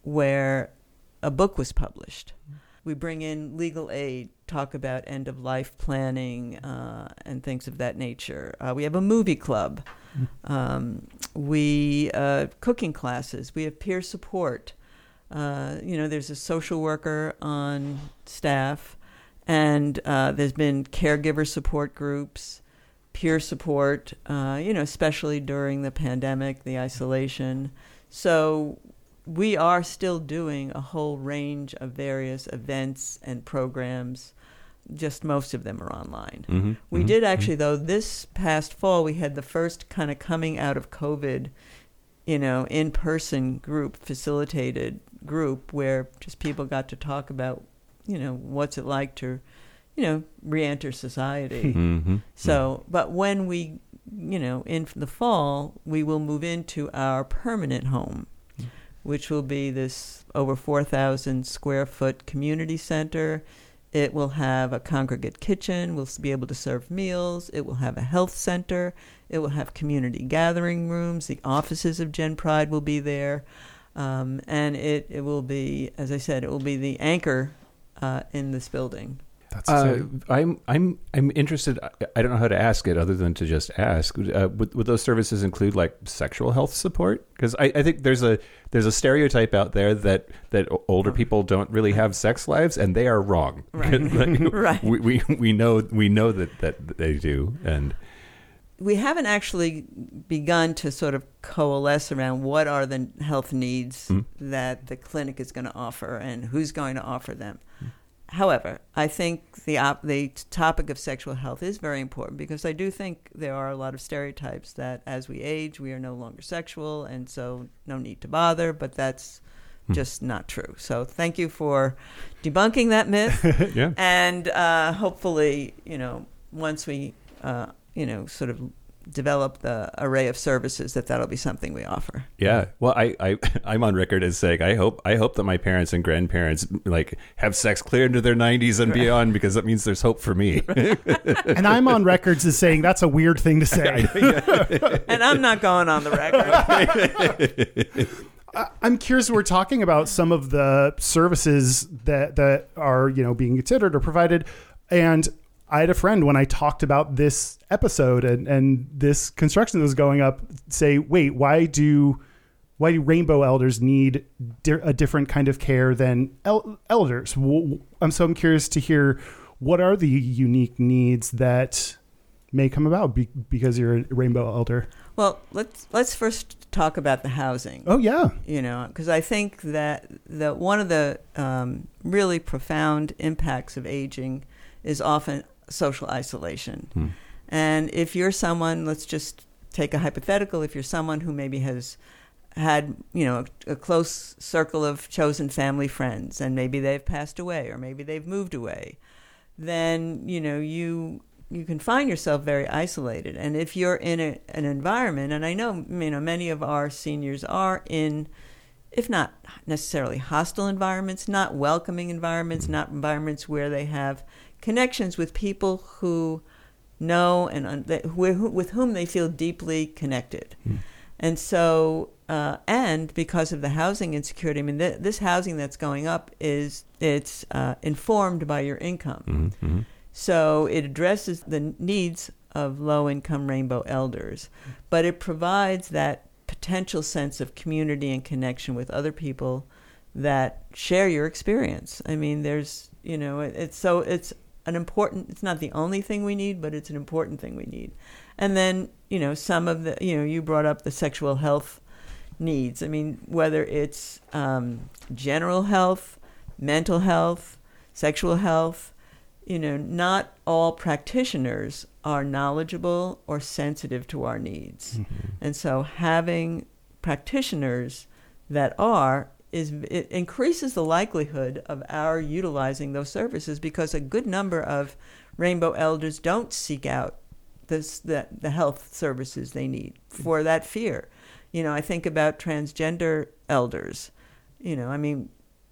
where a book was published. We bring in legal aid, talk about end of life planning uh, and things of that nature. Uh, we have a movie club. Um, we uh, cooking classes. We have peer support. Uh, you know, there's a social worker on staff, and uh, there's been caregiver support groups, peer support. Uh, you know, especially during the pandemic, the isolation. So we are still doing a whole range of various events and programs. Just most of them are online. hmm We did actually, though, this past fall, we had the first kind of coming out of COVID, you know, in person group, facilitated group where just people got to talk about, you know, what's it like to, you know, re enter society. hmm So, but when we, you know, in the fall, we will move into our permanent home, which will be this over 4,000 square foot community center. It will have a congregate kitchen. We'll be able to serve meals. It will have a health center. It will have community gathering rooms. The offices of Gen Pride will be there. Um, and it, it will be, as I said, it will be the anchor uh, in this building. That's Uh. I'm I'm I'm interested. I, don't know how to ask it other than to just ask. Uh, would, would those services include like sexual health support? Because I, I think there's a there's a stereotype out there that that older people don't really have sex lives, and they are wrong. Right. Like, Right. We, we we know we know that that they do, and we haven't actually begun to sort of coalesce around what are the health needs that the clinic is going to offer and who's going to offer them. However, I think the op- the topic of sexual health is very important because I do think there are a lot of stereotypes that as we age we are no longer sexual and so no need to bother, but that's just not true. So thank you for debunking that myth yeah. and uh, hopefully, you know, once we, uh, you know, sort of develop the array of services, that that'll be something we offer. Yeah. Well, I, I I'm on record as saying I hope I hope that my parents and grandparents like have sex clear into their 90s and beyond because that means there's hope for me. and I'm on records as saying that's a weird thing to say. And I'm not going on the record. I- I'm curious. We're talking about some of the services that that are you know being considered or provided, and I had a friend when I talked about this episode and and this construction that was going up say, wait, why do why do rainbow elders need di- a different kind of care than el- elders? W- I'm so I'm curious to hear what are the unique needs that may come about be- because you're a rainbow elder. well, let's let's first talk about the housing. Oh yeah, you know, because I think that the one of the um, really profound impacts of aging is often social isolation. Hmm. And if you're someone, let's just take a hypothetical. If you're someone who maybe has had, you know, a, a close circle of chosen family friends, and maybe they've passed away, or maybe they've moved away, then you know you you can find yourself very isolated. And if you're in a, an environment, and I know you know many of our seniors are in, if not necessarily hostile environments, not welcoming environments, not environments where they have connections with people who know and un- that, who, with whom they feel deeply connected. And so, uh, and because of the housing insecurity, I mean, th- this housing that's going up is it's uh, informed by your income. Mm-hmm. So it addresses the needs of low income rainbow elders, but it provides that potential sense of community and connection with other people that share your experience. I mean, there's, you know, it, it's so it's an important, it's not the only thing we need, but it's an important thing we need. And then, you know, some of the, you know, you brought up the sexual health needs. I mean, whether it's um, general health, mental health, sexual health, you know, not all practitioners are knowledgeable or sensitive to our needs. And so having practitioners that are is it increases the likelihood of our utilizing those services because a good number of rainbow elders don't seek out this the, the health services they need for that fear. You know, I think about transgender elders. You know, I mean,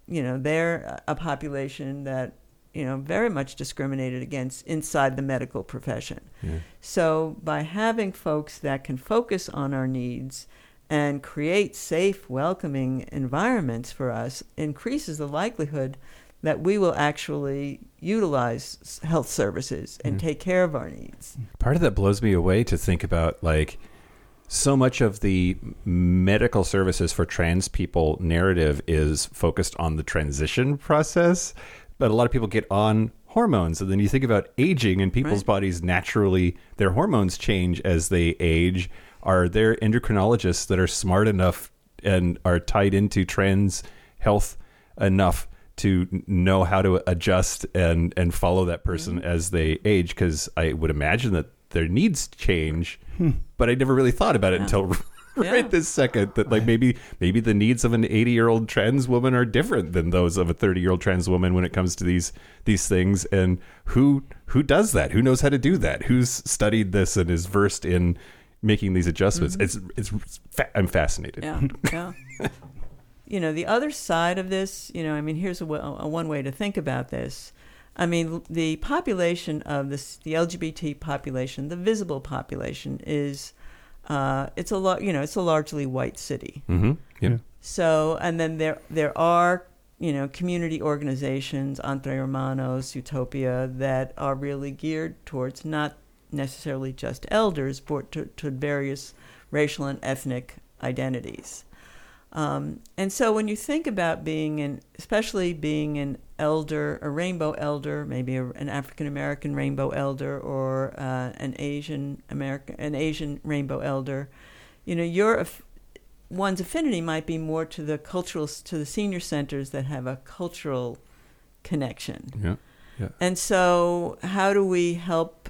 you know, they're a population that you know very much discriminated against inside the medical profession. Yeah. So by having folks that can focus on our needs and create safe, welcoming environments for us increases the likelihood that we will actually utilize health services and mm. take care of our needs. Part of that blows me away to think about like so much of the medical services for trans people narrative is focused on the transition process, but a lot of people get on hormones and then you think about aging and people's Right. bodies naturally their hormones change as they age. Are there endocrinologists that are smart enough and are tied into trans health enough to know how to adjust and and follow that person mm-hmm. as they age? Because i would imagine that their needs change hmm. but i never really thought about it until right Yeah. this second that like maybe maybe the needs of an 80 year old trans woman are different than those of a 30 year old trans woman when it comes to these these things. And who who does that? Who knows how to do that? Who's studied this and is versed in making these adjustments it's it's fa- i'm fascinated Yeah, yeah. you know, the other side of this, you know, I mean, here's a, one way to think about this. I mean, the population of this, the LGBT population, the visible population, is uh, it's a lot, you know, it's a largely white city. mm-hmm. yeah. Yeah. So, and then there there are you know, community organizations, Entre Hermanos, Utopia, that are really geared towards not necessarily just elders, but to, to various racial and ethnic identities. Um, and so when you think about being an, especially being an elder, a rainbow elder, maybe a, an African American rainbow elder or uh, an Asian American, an Asian rainbow elder, you know, your one's affinity might be more to the cultural, to the senior centers that have a cultural connection. Yeah. And so, how do we help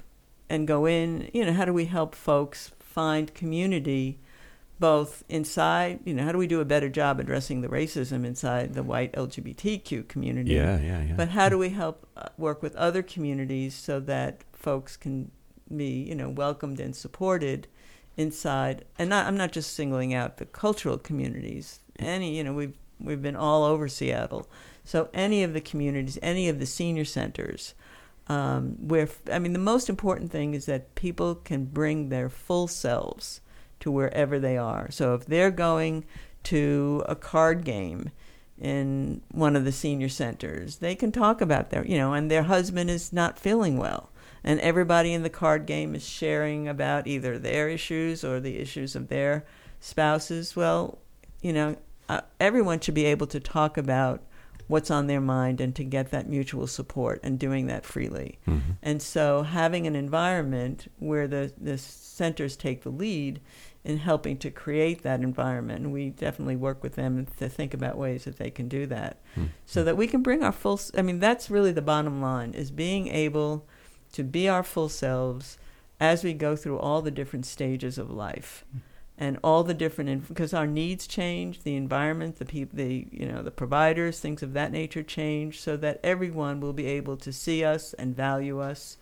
and go in? You know, how do we help folks find community, both inside? You know, how do we do a better job addressing the racism inside the white LGBTQ community? Yeah, yeah, yeah. But how do we help uh, work with other communities so that folks can be, you know, welcomed and supported inside? And not, I'm not just singling out the cultural communities. Any, you know, we've we've been all over Seattle, so any of the communities, any of the senior centers, um, where I mean, the most important thing is that people can bring their full selves to wherever they are. So if they're going to a card game in one of the senior centers. They can talk about their, you know, and their husband is not feeling well. And everybody in the card game is sharing about either their issues or the issues of their spouses. Well, you know, uh, everyone should be able to talk about what's on their mind and to get that mutual support and doing that freely. Mm-hmm. And so having an environment where the, the centers take the lead in helping to create that environment, and we definitely work with them to think about ways that they can do that, Hmm. so that we can bring our full. I mean, that's really the bottom line: is being able to be our full selves as we go through all the different stages of life. And all the different, because our needs change, the environment, the people, the you know, the providers, things of that nature change, so that everyone will be able to see us and value us,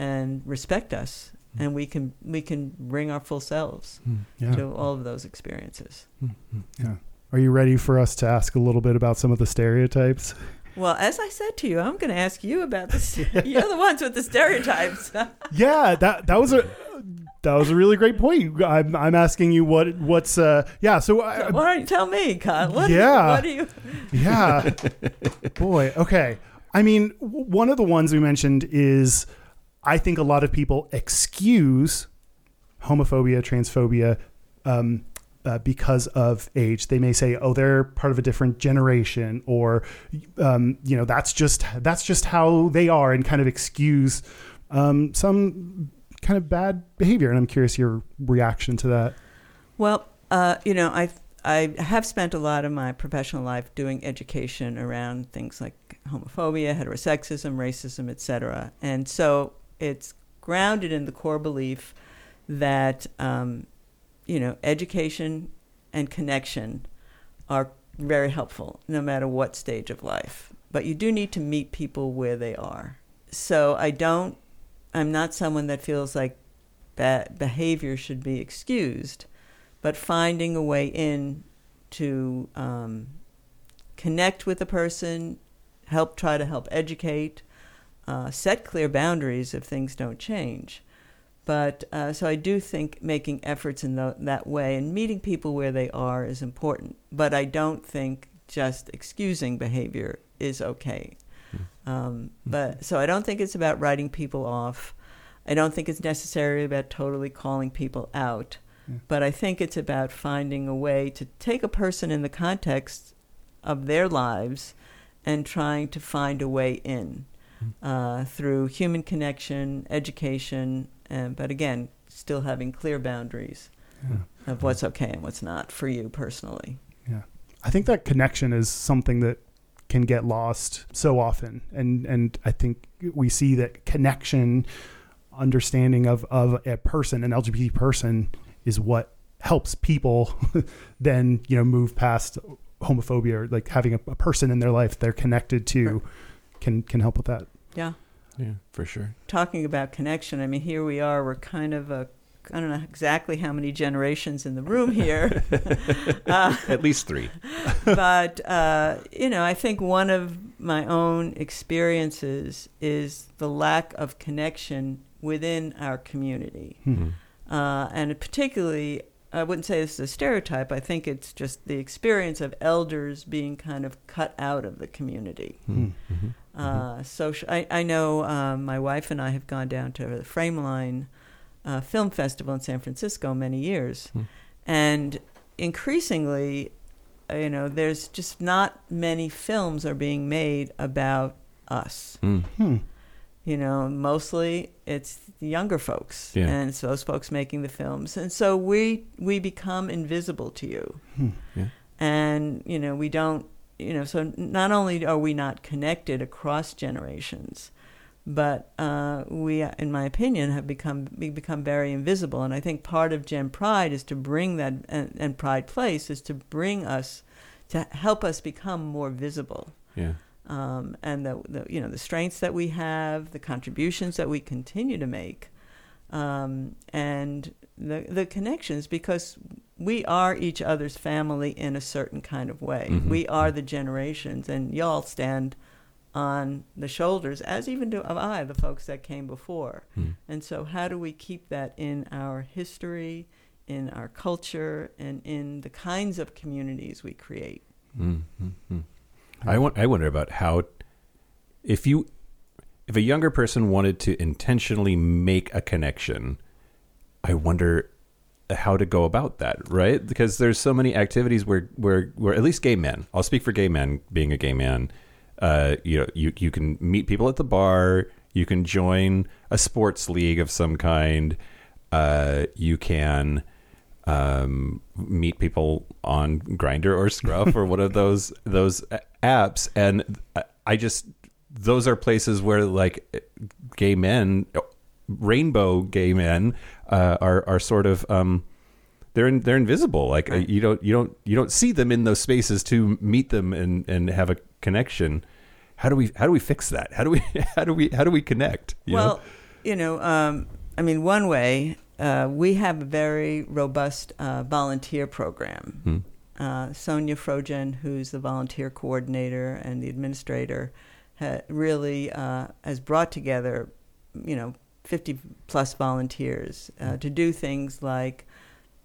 and respect us, hmm. and we can we can bring our full selves hmm. Yeah. to all of those experiences. Hmm. yeah. Are you ready for us to ask a little bit about some of the stereotypes? Well, as I said to you, I'm going to ask you about this. You're the ones with the stereotypes. yeah, that that was a that was a really great point. I'm I'm asking you what what's uh yeah. So I, Why don't you tell me, Kyle? What, Yeah. What do you? yeah, boy. Okay. I mean, one of the ones we mentioned is I think a lot of people excuse homophobia, transphobia. Um, uh, because of age, they may say, "Oh, they're part of a different generation," or, um, you know, that's just that's just how they are, and kind of excuse um, some kind of bad behavior. And I'm curious your reaction to that. Well, uh, you know, I I have spent a lot of my professional life doing education around things like homophobia, heterosexism, racism, etc. And so it's grounded in the core belief that um, you know education and connection are very helpful no matter what stage of life. But you do need to meet people where they are. So I don't. I'm not someone that feels like bad behavior should be excused, but finding a way in to um, connect with a person, help try to help educate, uh, set clear boundaries if things don't change. But uh, so I do think making efforts in tho- that way and meeting people where they are is important. But I don't think just excusing behavior is okay. Um, but so I don't think it's about writing people off. I don't think it's necessarily about totally calling people out. Yeah. But I think it's about finding a way to take a person in the context of their lives and trying to find a way in uh, through human connection, education, and, but again, still having clear boundaries Yeah. of what's okay and what's not for you personally. Yeah. I think that connection is something that can get lost so often. And and I think we see that connection, understanding of, of a person, an LGBT person, is what helps people then, you know, move past homophobia or like having a, a person in their life they're connected to can can help with that. Yeah. Yeah, for sure. talking about connection, I mean, here we are. We're kind of a, I don't know exactly how many generations in the room here, uh, At least three. but uh, you know, I think one of my own experiences is the lack of connection within our community, Hmm. uh, and particularly I wouldn't say this is a stereotype. I think it's just the experience of elders being kind of cut out of the community. Hmm. Uh, social. I, I know um, my wife and I have gone down to the Frameline uh, Film Festival in San Francisco many years, Hmm. and increasingly, uh, you know, there's just not many films are being made about us. Hmm. Hmm. You know, mostly it's the younger folks, Yeah. and it's those folks making the films, and so we we become invisible to you, Hmm. Yeah. and you know we don't, you know, so not only are we not connected across generations, but uh, we, in my opinion, have become we become very invisible, and I think part of Gen Pride is to bring that, and, and Pride Place is to bring us, to help us become more visible Yeah. um, and the, the you know the strengths that we have, the contributions that we continue to make, um, and the the connections because we are each other's family in a certain kind of way. Mhm. We are the generations, and y'all stand on the shoulders, as even do I, the folks that came before. Hmm. And so, how do we keep that in our history, in our culture, and in the kinds of communities we create? Mm, mm, mm. I want. I wonder about how, if you, if a younger person wanted to intentionally make a connection, I wonder how to go about that, right? Because there's so many activities where where where at least gay men. I'll speak for gay men. Being a gay man, uh, you know, you you can meet people at the bar. You can join a sports league of some kind. Uh, you can um, meet people on Grindr or Scruff or one of those those apps, and I- just those are places where like gay men, rainbow gay men, uh, are are sort of um, they're in, they're invisible. Like you don't you don't you don't see them in those spaces to meet them and and have a connection. How do we how do we fix that? How do we how do we how do we connect? you know? well, you know, um, I mean, one way uh, we have a very robust uh, volunteer program. Hmm. Uh, Sonia Frogen, who's the volunteer coordinator and the administrator, ha- really uh, has brought together, you know, 50 plus volunteers uh, to do things like,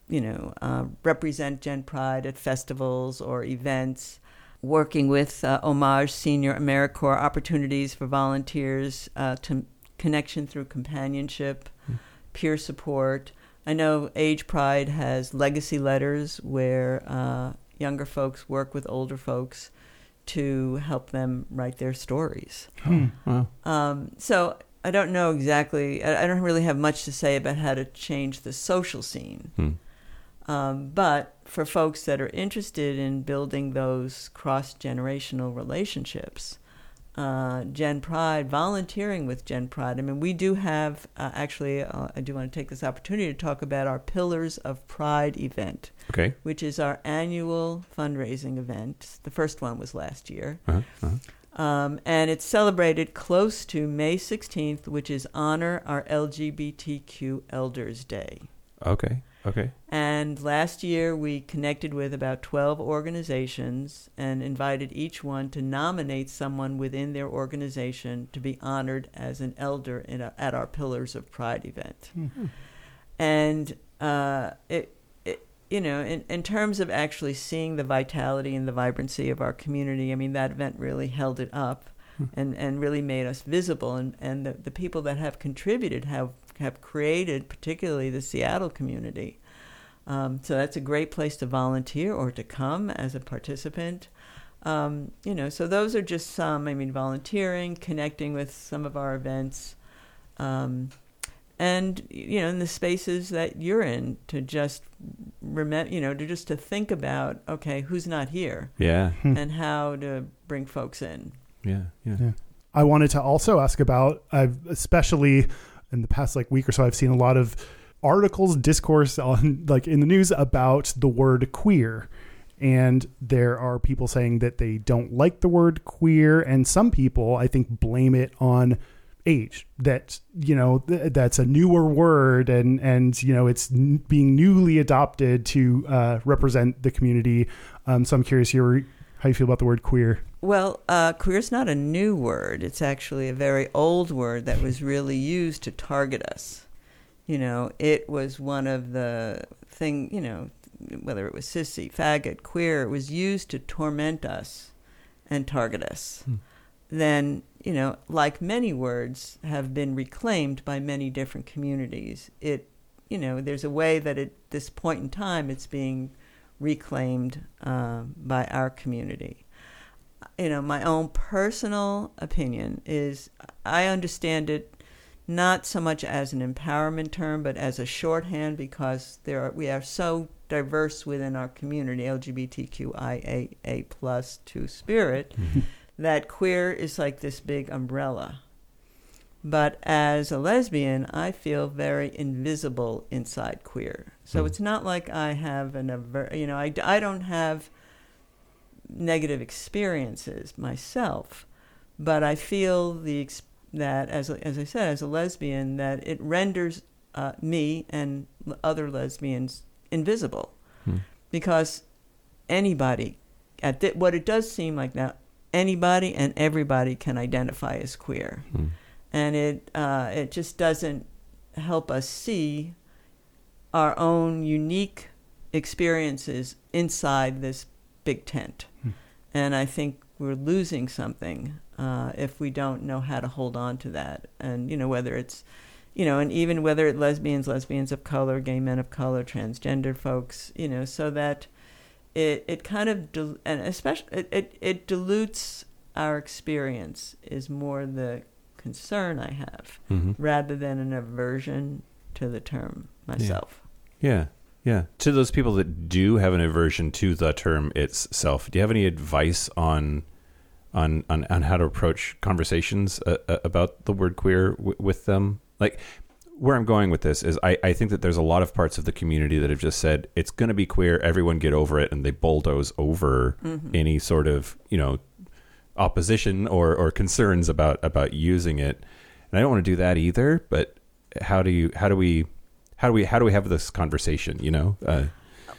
you know, uh, represent Gen Pride at festivals or events, working with uh, Homage Senior AmeriCorps opportunities for volunteers uh, to connection through companionship, peer support. I know Age Pride has legacy letters where uh, younger folks work with older folks to help them write their stories. Hmm. Wow. Um, so I don't know exactly. I, I don't really have much to say about how to change the social scene. Hmm. Um, but for folks that are interested in building those cross generational relationships, uh, Gen Pride, volunteering with Gen Pride. I mean, we do have, uh, actually, uh, I do want to take this opportunity to talk about our Pillars of Pride event, Okay. which is our annual fundraising event. The first one was last year. Uh-huh. Uh-huh. Um, and it's celebrated close to May 16th, which is Honor Our LGBTQ Elders Day. Okay. Okay. And last year, we connected with about 12 organizations and invited each one to nominate someone within their organization to be honored as an elder in a, at our Pillars of Pride event. And uh, it, it, you know, in, in terms of actually seeing the vitality and the vibrancy of our community, I mean, that event really held it up and, and really made us visible. And, and the, the people that have contributed have, have created, particularly the Seattle community. Um, so that's a great place to volunteer or to come as a participant. Um, you know, so those are just some. I mean, volunteering, connecting with some of our events, um, and you know, in the spaces that you're in, to just remember, you know, to just to think about, okay, who's not here, Yeah. and how to bring folks in. Yeah. Yeah. Yeah. I wanted to also ask about, I've especially in the past like week or so, I've seen a lot of articles, discourse on like in the news about the word queer. And there are people saying that they don't like the word queer, and some people I think blame it on age that you know th- that's a newer word and and you know it's n- being newly adopted to uh, represent the community. Um, so I'm curious your how you feel about the word queer. Well, uh, queer is not a new word. It's actually a very old word that was really used to target us. You know, it was one of the thing, you know, whether it was sissy, faggot, queer, it was used to torment us and target us. Hmm. Then, you know, like many words have been reclaimed by many different communities. It, you know, there's a way that at this point in time it's being reclaimed uh, by our community. You know, my own personal opinion is I understand it not so much as an empowerment term, but as a shorthand because there are, we are so diverse within our community, LGBTQIA plus Two-Spirit, that queer is like this big umbrella. But as a lesbian, I feel very invisible inside queer. So Mm. it's not like I have an aver- you know I, I don't have negative experiences myself, but I feel the that as as I said as a lesbian that it renders uh, me and other lesbians invisible Hmm. because anybody at th- what it does seem like now anybody and everybody can identify as queer Hmm. and it uh, it just doesn't help us see our own unique experiences inside this big tent. Hmm. And I think we're losing something uh, if we don't know how to hold on to that. And you know whether it's you know, and even whether it's lesbians, lesbians of color, gay men of color, transgender folks, you know, so that it it kind of dil- and especially it, it, it dilutes our experience is more the concern I have Mhm. rather than an aversion to the term myself. Yeah. Yeah. To those people that do have an aversion to the term itself, do you have any advice on on on, on how to approach conversations uh, uh, about the word queer w- with them? Like where I'm going with this is I, I think that there's a lot of parts of the community that have just said it's going to be queer, everyone get over it, and they bulldoze over Mm-hmm. any sort of you know opposition or, or concerns about about using it. And I don't want to do that either. But how do you how do we how do we how do we have this conversation? You know, uh,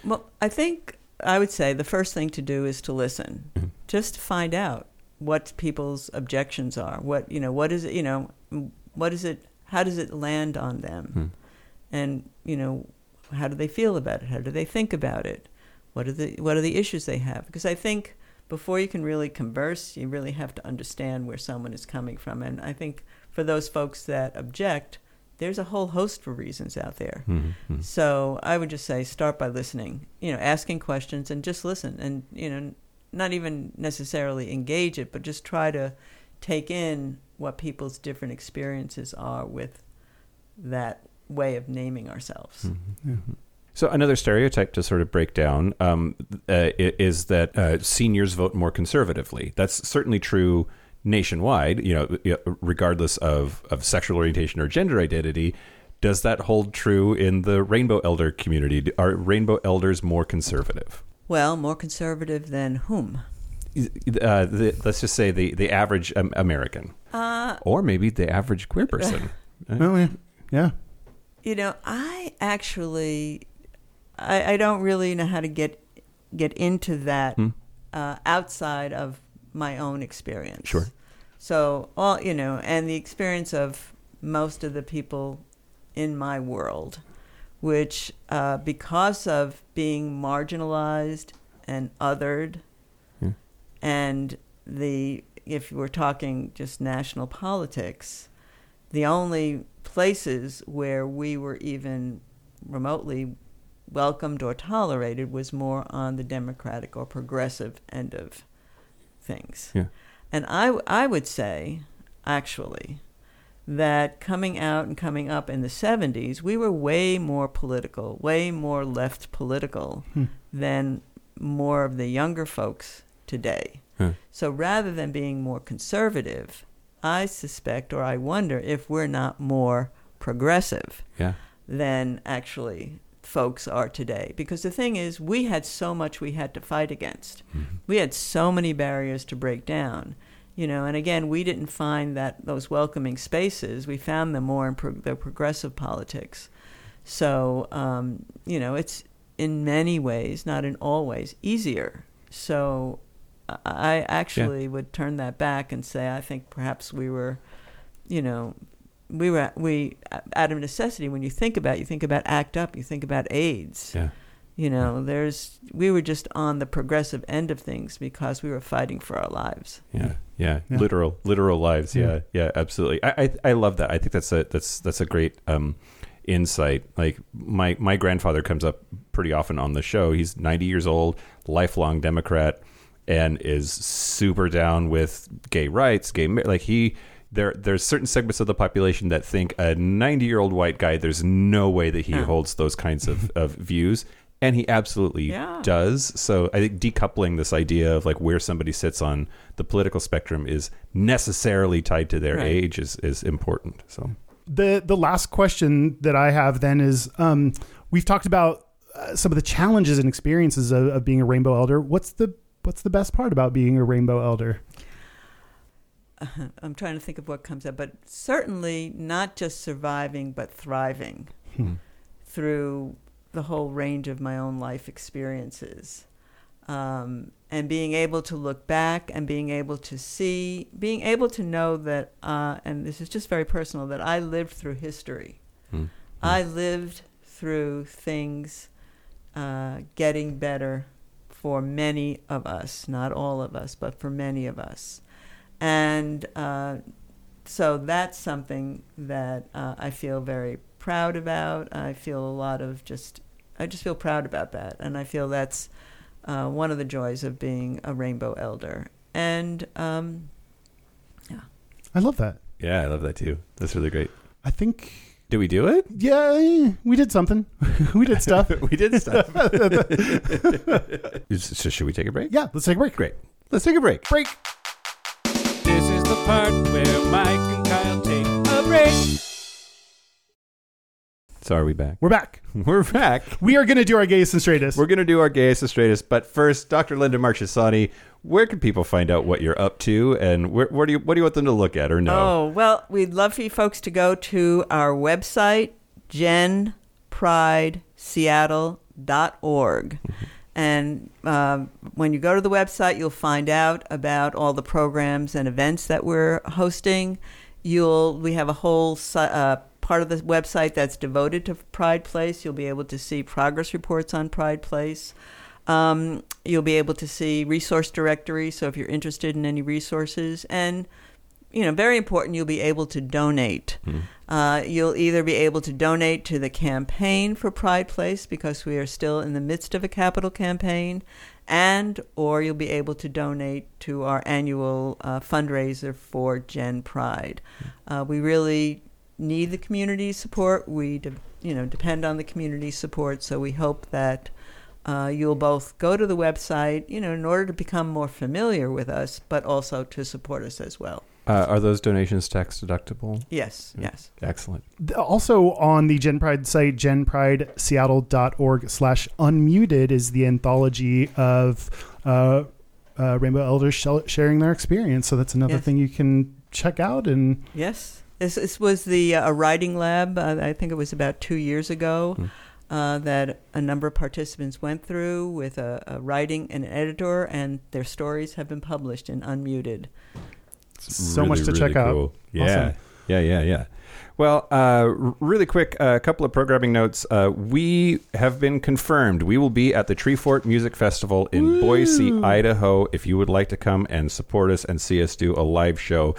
Well, I think I would say the first thing to do is to listen, Mhm. just to find out what people's objections are. What you know, what is it? You know, what is it? How does it land on them? Hmm. And you know, how do they feel about it? How do they think about it? What are the what are the issues they have? Because I think before you can really converse, you really have to understand where someone is coming from. And I think for those folks that object, there's a whole host of reasons out there. mhm, mhm. So I would just say start by listening, you know, asking questions and just listen and, you know, not even necessarily engage it, but just try to take in what people's different experiences are with that way of naming ourselves. Mm-hmm. So another stereotype to sort of break down um, uh, is that uh, seniors vote more conservatively. That's certainly true nationwide. You know, regardless of, of sexual orientation or gender identity. Does that hold true in the rainbow elder community? Are rainbow elders more conservative? Well, more conservative than whom? Uh, the, let's just say the the average um, American, Uh, or maybe the average queer person. Oh yeah, yeah. you know, I actually, I, I don't really know how to get get into that Hmm. uh, outside of my own experience. Sure. So all you know, and the experience of most of the people in my world, which uh, because of being marginalized and othered, Yeah. and the if we're talking just national politics, the only places where we were even remotely welcomed or tolerated was more on the democratic or progressive end of things. Yeah. And I, I would say, actually, that coming out and coming up in the 70s, we were way more political, way more left political Hmm. than more of the younger folks today. Huh. So rather than being more conservative, I suspect or I wonder if we're not more progressive Yeah. than actually folks are today. Because the thing is, we had so much we had to fight against. We had so many barriers to break down. You know, and again, we didn't find that those welcoming spaces. We found them more in pro- the progressive politics. So, um, you know, it's in many ways, not in all ways, easier. So, I- I actually would turn that back and say, I think perhaps we were, you know, we were we out of necessity. When you think about, it, you think about ACT UP, you think about AIDS. Yeah. You know, there's we were just on the progressive end of things because we were fighting for our lives. Yeah, yeah, Yeah. literal, literal lives. Yeah, Yeah. yeah, absolutely. I, I, I love that. I think that's a that's that's a great um, insight. Like my my grandfather comes up pretty often on the show. He's ninety years old, lifelong Democrat, and is super down with gay rights, gay mar- like he. There, there's certain segments of the population that think a 90 year old white guy. There's no way that he Huh. holds those kinds of, of views, and he absolutely Yeah. does. So I think decoupling this idea of like where somebody sits on the political spectrum is necessarily tied to their Right. age is, is important. So the the last question that I have then is um, we've talked about uh, some of the challenges and experiences of, of being a rainbow elder. What's the what's the best part about being a rainbow elder? I'm trying to think of what comes up, but certainly not just surviving, but thriving through the whole range of my own life experiences. Um, and being able to look back and being able to see, being able to know that, uh, and this is just very personal, that I lived through history. Hmm. I lived through things uh, getting better for many of us, not all of us, but for many of us. And uh, so that's something that uh, I feel very proud about. I feel a lot of just, I just feel proud about that. And I feel that's uh, one of the joys of being a rainbow elder. And um, yeah. I love that. yeah, I love that too. That's really great. I think Did we do it? yeah, we did something. we did stuff. we did stuff. so should we take a break? Yeah, let's take a break. Great. Let's take a break. Break. This is the part where Mike and Kyle take a break. So are we back? We're back. We're back. We are going to do our gayest and straightest. We're going to do our gayest and straightest, but first, Dr. Linda Marchesani, where can people find out what you're up to, and where, where do you what do you want them to look at or know? Oh, well, we'd love for you folks to go to our website, genprideseattle.org. And um, when you go to the website, you'll find out about all the programs and events that we're hosting. You'll we have a whole uh, part of the website that's devoted to Pride Place. You'll be able to see progress reports on Pride Place. Um, you'll be able to see resource directory. So if you're interested in any resources, and you know, very important, you'll be able to donate. Uh, you'll either be able to donate to the campaign for Pride Place because we are still in the midst of a capital campaign, and or you'll be able to donate to our annual uh, fundraiser for Gen Pride. Uh, we really need the community support. We, de- you know, depend on the community support. So we hope that uh, you'll both go to the website, you know, in order to become more familiar with us, but also to support us as well. Uh, are those donations tax deductible? Yes, yes. Excellent. also on the Gen Pride site, genprideseattle.org slash unmuted is the anthology of uh, uh, Rainbow Elders shel- sharing their experience. So that's another Yes. thing you can check out. And Yes. This, this was the uh, a writing lab. Uh, I think it was about two years ago Hmm. uh, that a number of participants went through with a, a writing and an editor, and their stories have been published in Unmuted. So much to check out. Yeah. Awesome. Yeah, yeah, yeah. Well, uh, really quick, a couple of programming notes. Uh, we have been confirmed. We will be at the Treefort Music Festival in Boise, Idaho. If you would like to come and support us and see us do a live show,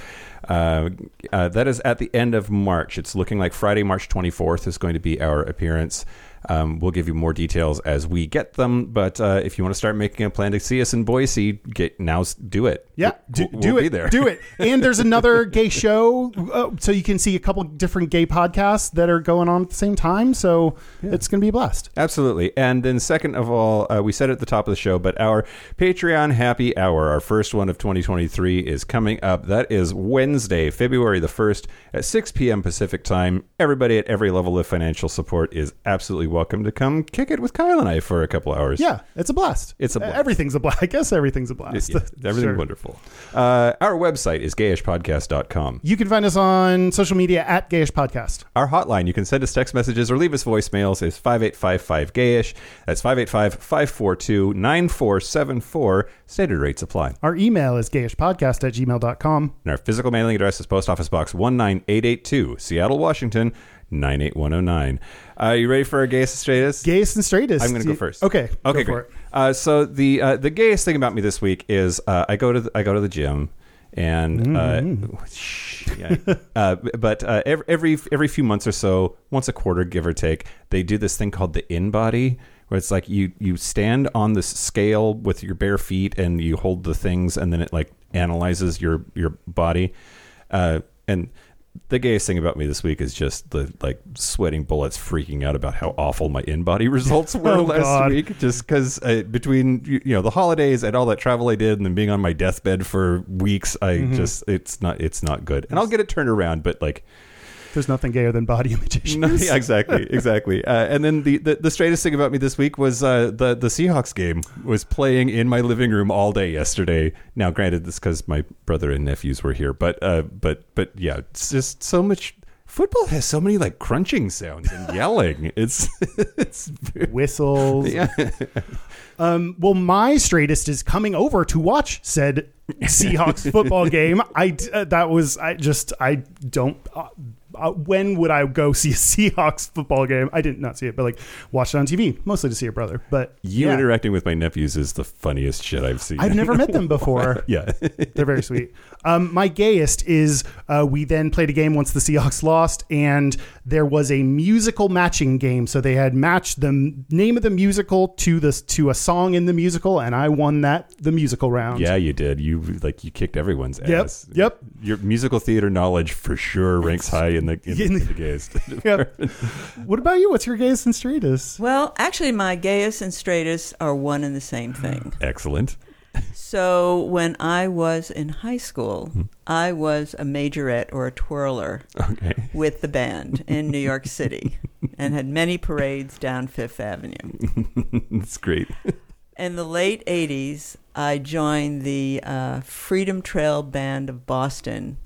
uh, uh, that is at the end of March. It's looking like Friday, March 24th is going to be our appearance. Um, we'll give you more details as we get them. But uh, if you want to start making a plan to see us in Boise, get now do it. yeah, do, We'll- do we'll it. Be there. Do it. And there's another gay show. Uh, so you can see a couple different gay podcasts that are going on at the same time. So it's going to be a blast. Absolutely. And then, second of all, uh, we said at the top of the show, but our Patreon happy hour, our first one of 2023, is coming up. That is Wednesday, February the 1st at 6 p.m. Pacific time. Everybody at every level of financial support is absolutely welcome to come kick it with Kyle and I for a couple hours. Yeah, it's a blast. It's a blast. Everything's a blast. I guess everything's a blast. yeah, everything's Sure. wonderful. Uh, our website is gayishpodcast.com. You can find us on social media at gayishpodcast. Our hotline, you can send us text messages or leave us voicemails, is 5855 gayish. That's 585 542 9474. Standard rates apply. Our email is gayishpodcast at gmail.com. And our physical mailing address is Post Office Box 19882, Seattle, Washington 98109. Uh, you ready for our gayest and straightest? Gayest and straightest. I'm going to go first. Okay. Okay, go great. for it. Uh, so the uh, the gayest thing about me this week is uh, I go to the, I go to the gym and uh, shh, yeah. uh, but uh, every, every every few months or so, once a quarter, give or take, they do this thing called the InBody. Where it's like you you stand on this scale with your bare feet and you hold the things and then it like analyzes your your body, uh, and the gayest thing about me this week is just the like sweating bullets, freaking out about how awful my InBody results were Oh, last God. week. Just because uh, between you you know the holidays and all that travel I did, and then being on my deathbed for weeks, I Mm-hmm. just it's not it's not good. And I'll get it turned around, but like There's nothing gayer than body image issues. no, yeah, exactly, exactly. Uh, and then the, the the straightest thing about me this week was uh, the the Seahawks game was playing in my living room all day yesterday. Now, granted, this because my brother and nephews were here, but uh, but but yeah, it's just so much. Football has so many like crunching sounds and yelling. It's it's Whistles. yeah. Um, well, my straightest is coming over to watch said Seahawks football game. I uh, that was I just I don't. Uh, uh, when would I go see a Seahawks football game? I did not see it, but like watch it on TV, mostly to see your brother. But You yeah. interacting with my nephews is the funniest shit I've seen. I've never met them before. yeah. They're very sweet. Um, my gayest is uh, we then played a game once the Seahawks lost, and there was a musical matching game. So they had matched the name of the musical to this to a song in the musical, and I won that the musical round. Yeah, you did. You like you kicked everyone's Yep, ass. yep. Your musical theater knowledge for sure ranks high in the in, the, In the- the gayest. Yep. what about you? What's your gayest and straightest? Well, actually, my gayest and straightest are one and the same thing. Excellent. So when I was in high school, I was a majorette or a twirler Okay. with the band in New York City and had many parades down Fifth Avenue. That's great. In the late 80s, I joined the uh, Freedom Trail Band of Boston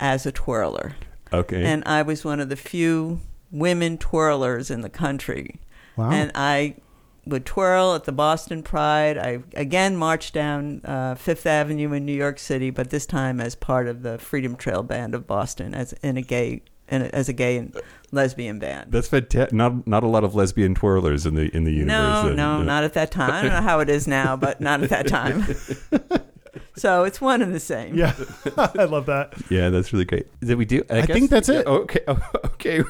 as a twirler. Okay. And I was one of the few women twirlers in the country. Wow. And I would twirl at the Boston Pride. I again marched down uh, Fifth Avenue in New York City, but this time as part of the Freedom Trail Band of Boston, as in a gay, in a, as a gay and lesbian band. That's fantastic. Not not a lot of lesbian twirlers in the in the universe. No, no, Uh, not at that time. I don't know how it is now, but not at that time. so it's one and the same. yeah, I love that. Yeah, that's really great. Did we do? I, I guess- think that's it. Okay. Okay.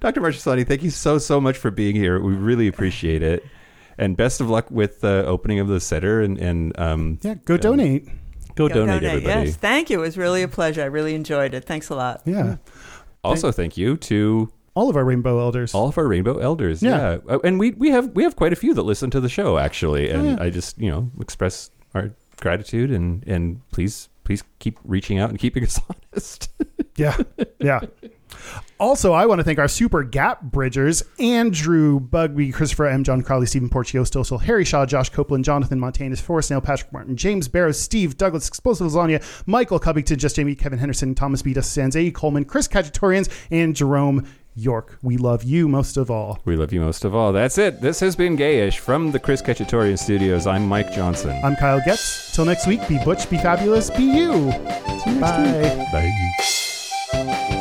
Dr. Marchesani, thank you so so much for being here. We really appreciate it, and best of luck with the opening of the center. And and um, Yeah, go donate. go, Go donate, everybody. Yes, thank you. It was really a pleasure. I really enjoyed it. Thanks a lot. Yeah, Also, thank you to all of our rainbow elders. all of our rainbow elders. Yeah. Yeah, Uh, and we we have we have quite a few that listen to the show actually, and yeah. I just you know express our gratitude and and please please keep reaching out and keeping us honest. Yeah, yeah. Also, I want to thank our super gap bridgers Andrew Bugby, Christopher M. John Crowley, Stephen Porcio, Stossel, Harry Shaw, Josh Copeland, Jonathan Montanus, Forrest Nail, Patrick Martin, James Barrows, Steve Douglas, Explosive Lasagna, Michael Covington, Just Jamie, Kevin Henderson, Thomas B. Sands, A. Coleman, Chris Cacciatorians, and Jerome York. We love you most of all. we love you most of all. That's it. This has been Gayish from the Chris Cacciatorian Studios. I'm Mike Johnson. I'm Kyle Getz. Till next week, be butch, be fabulous, be you. Bye. Bye.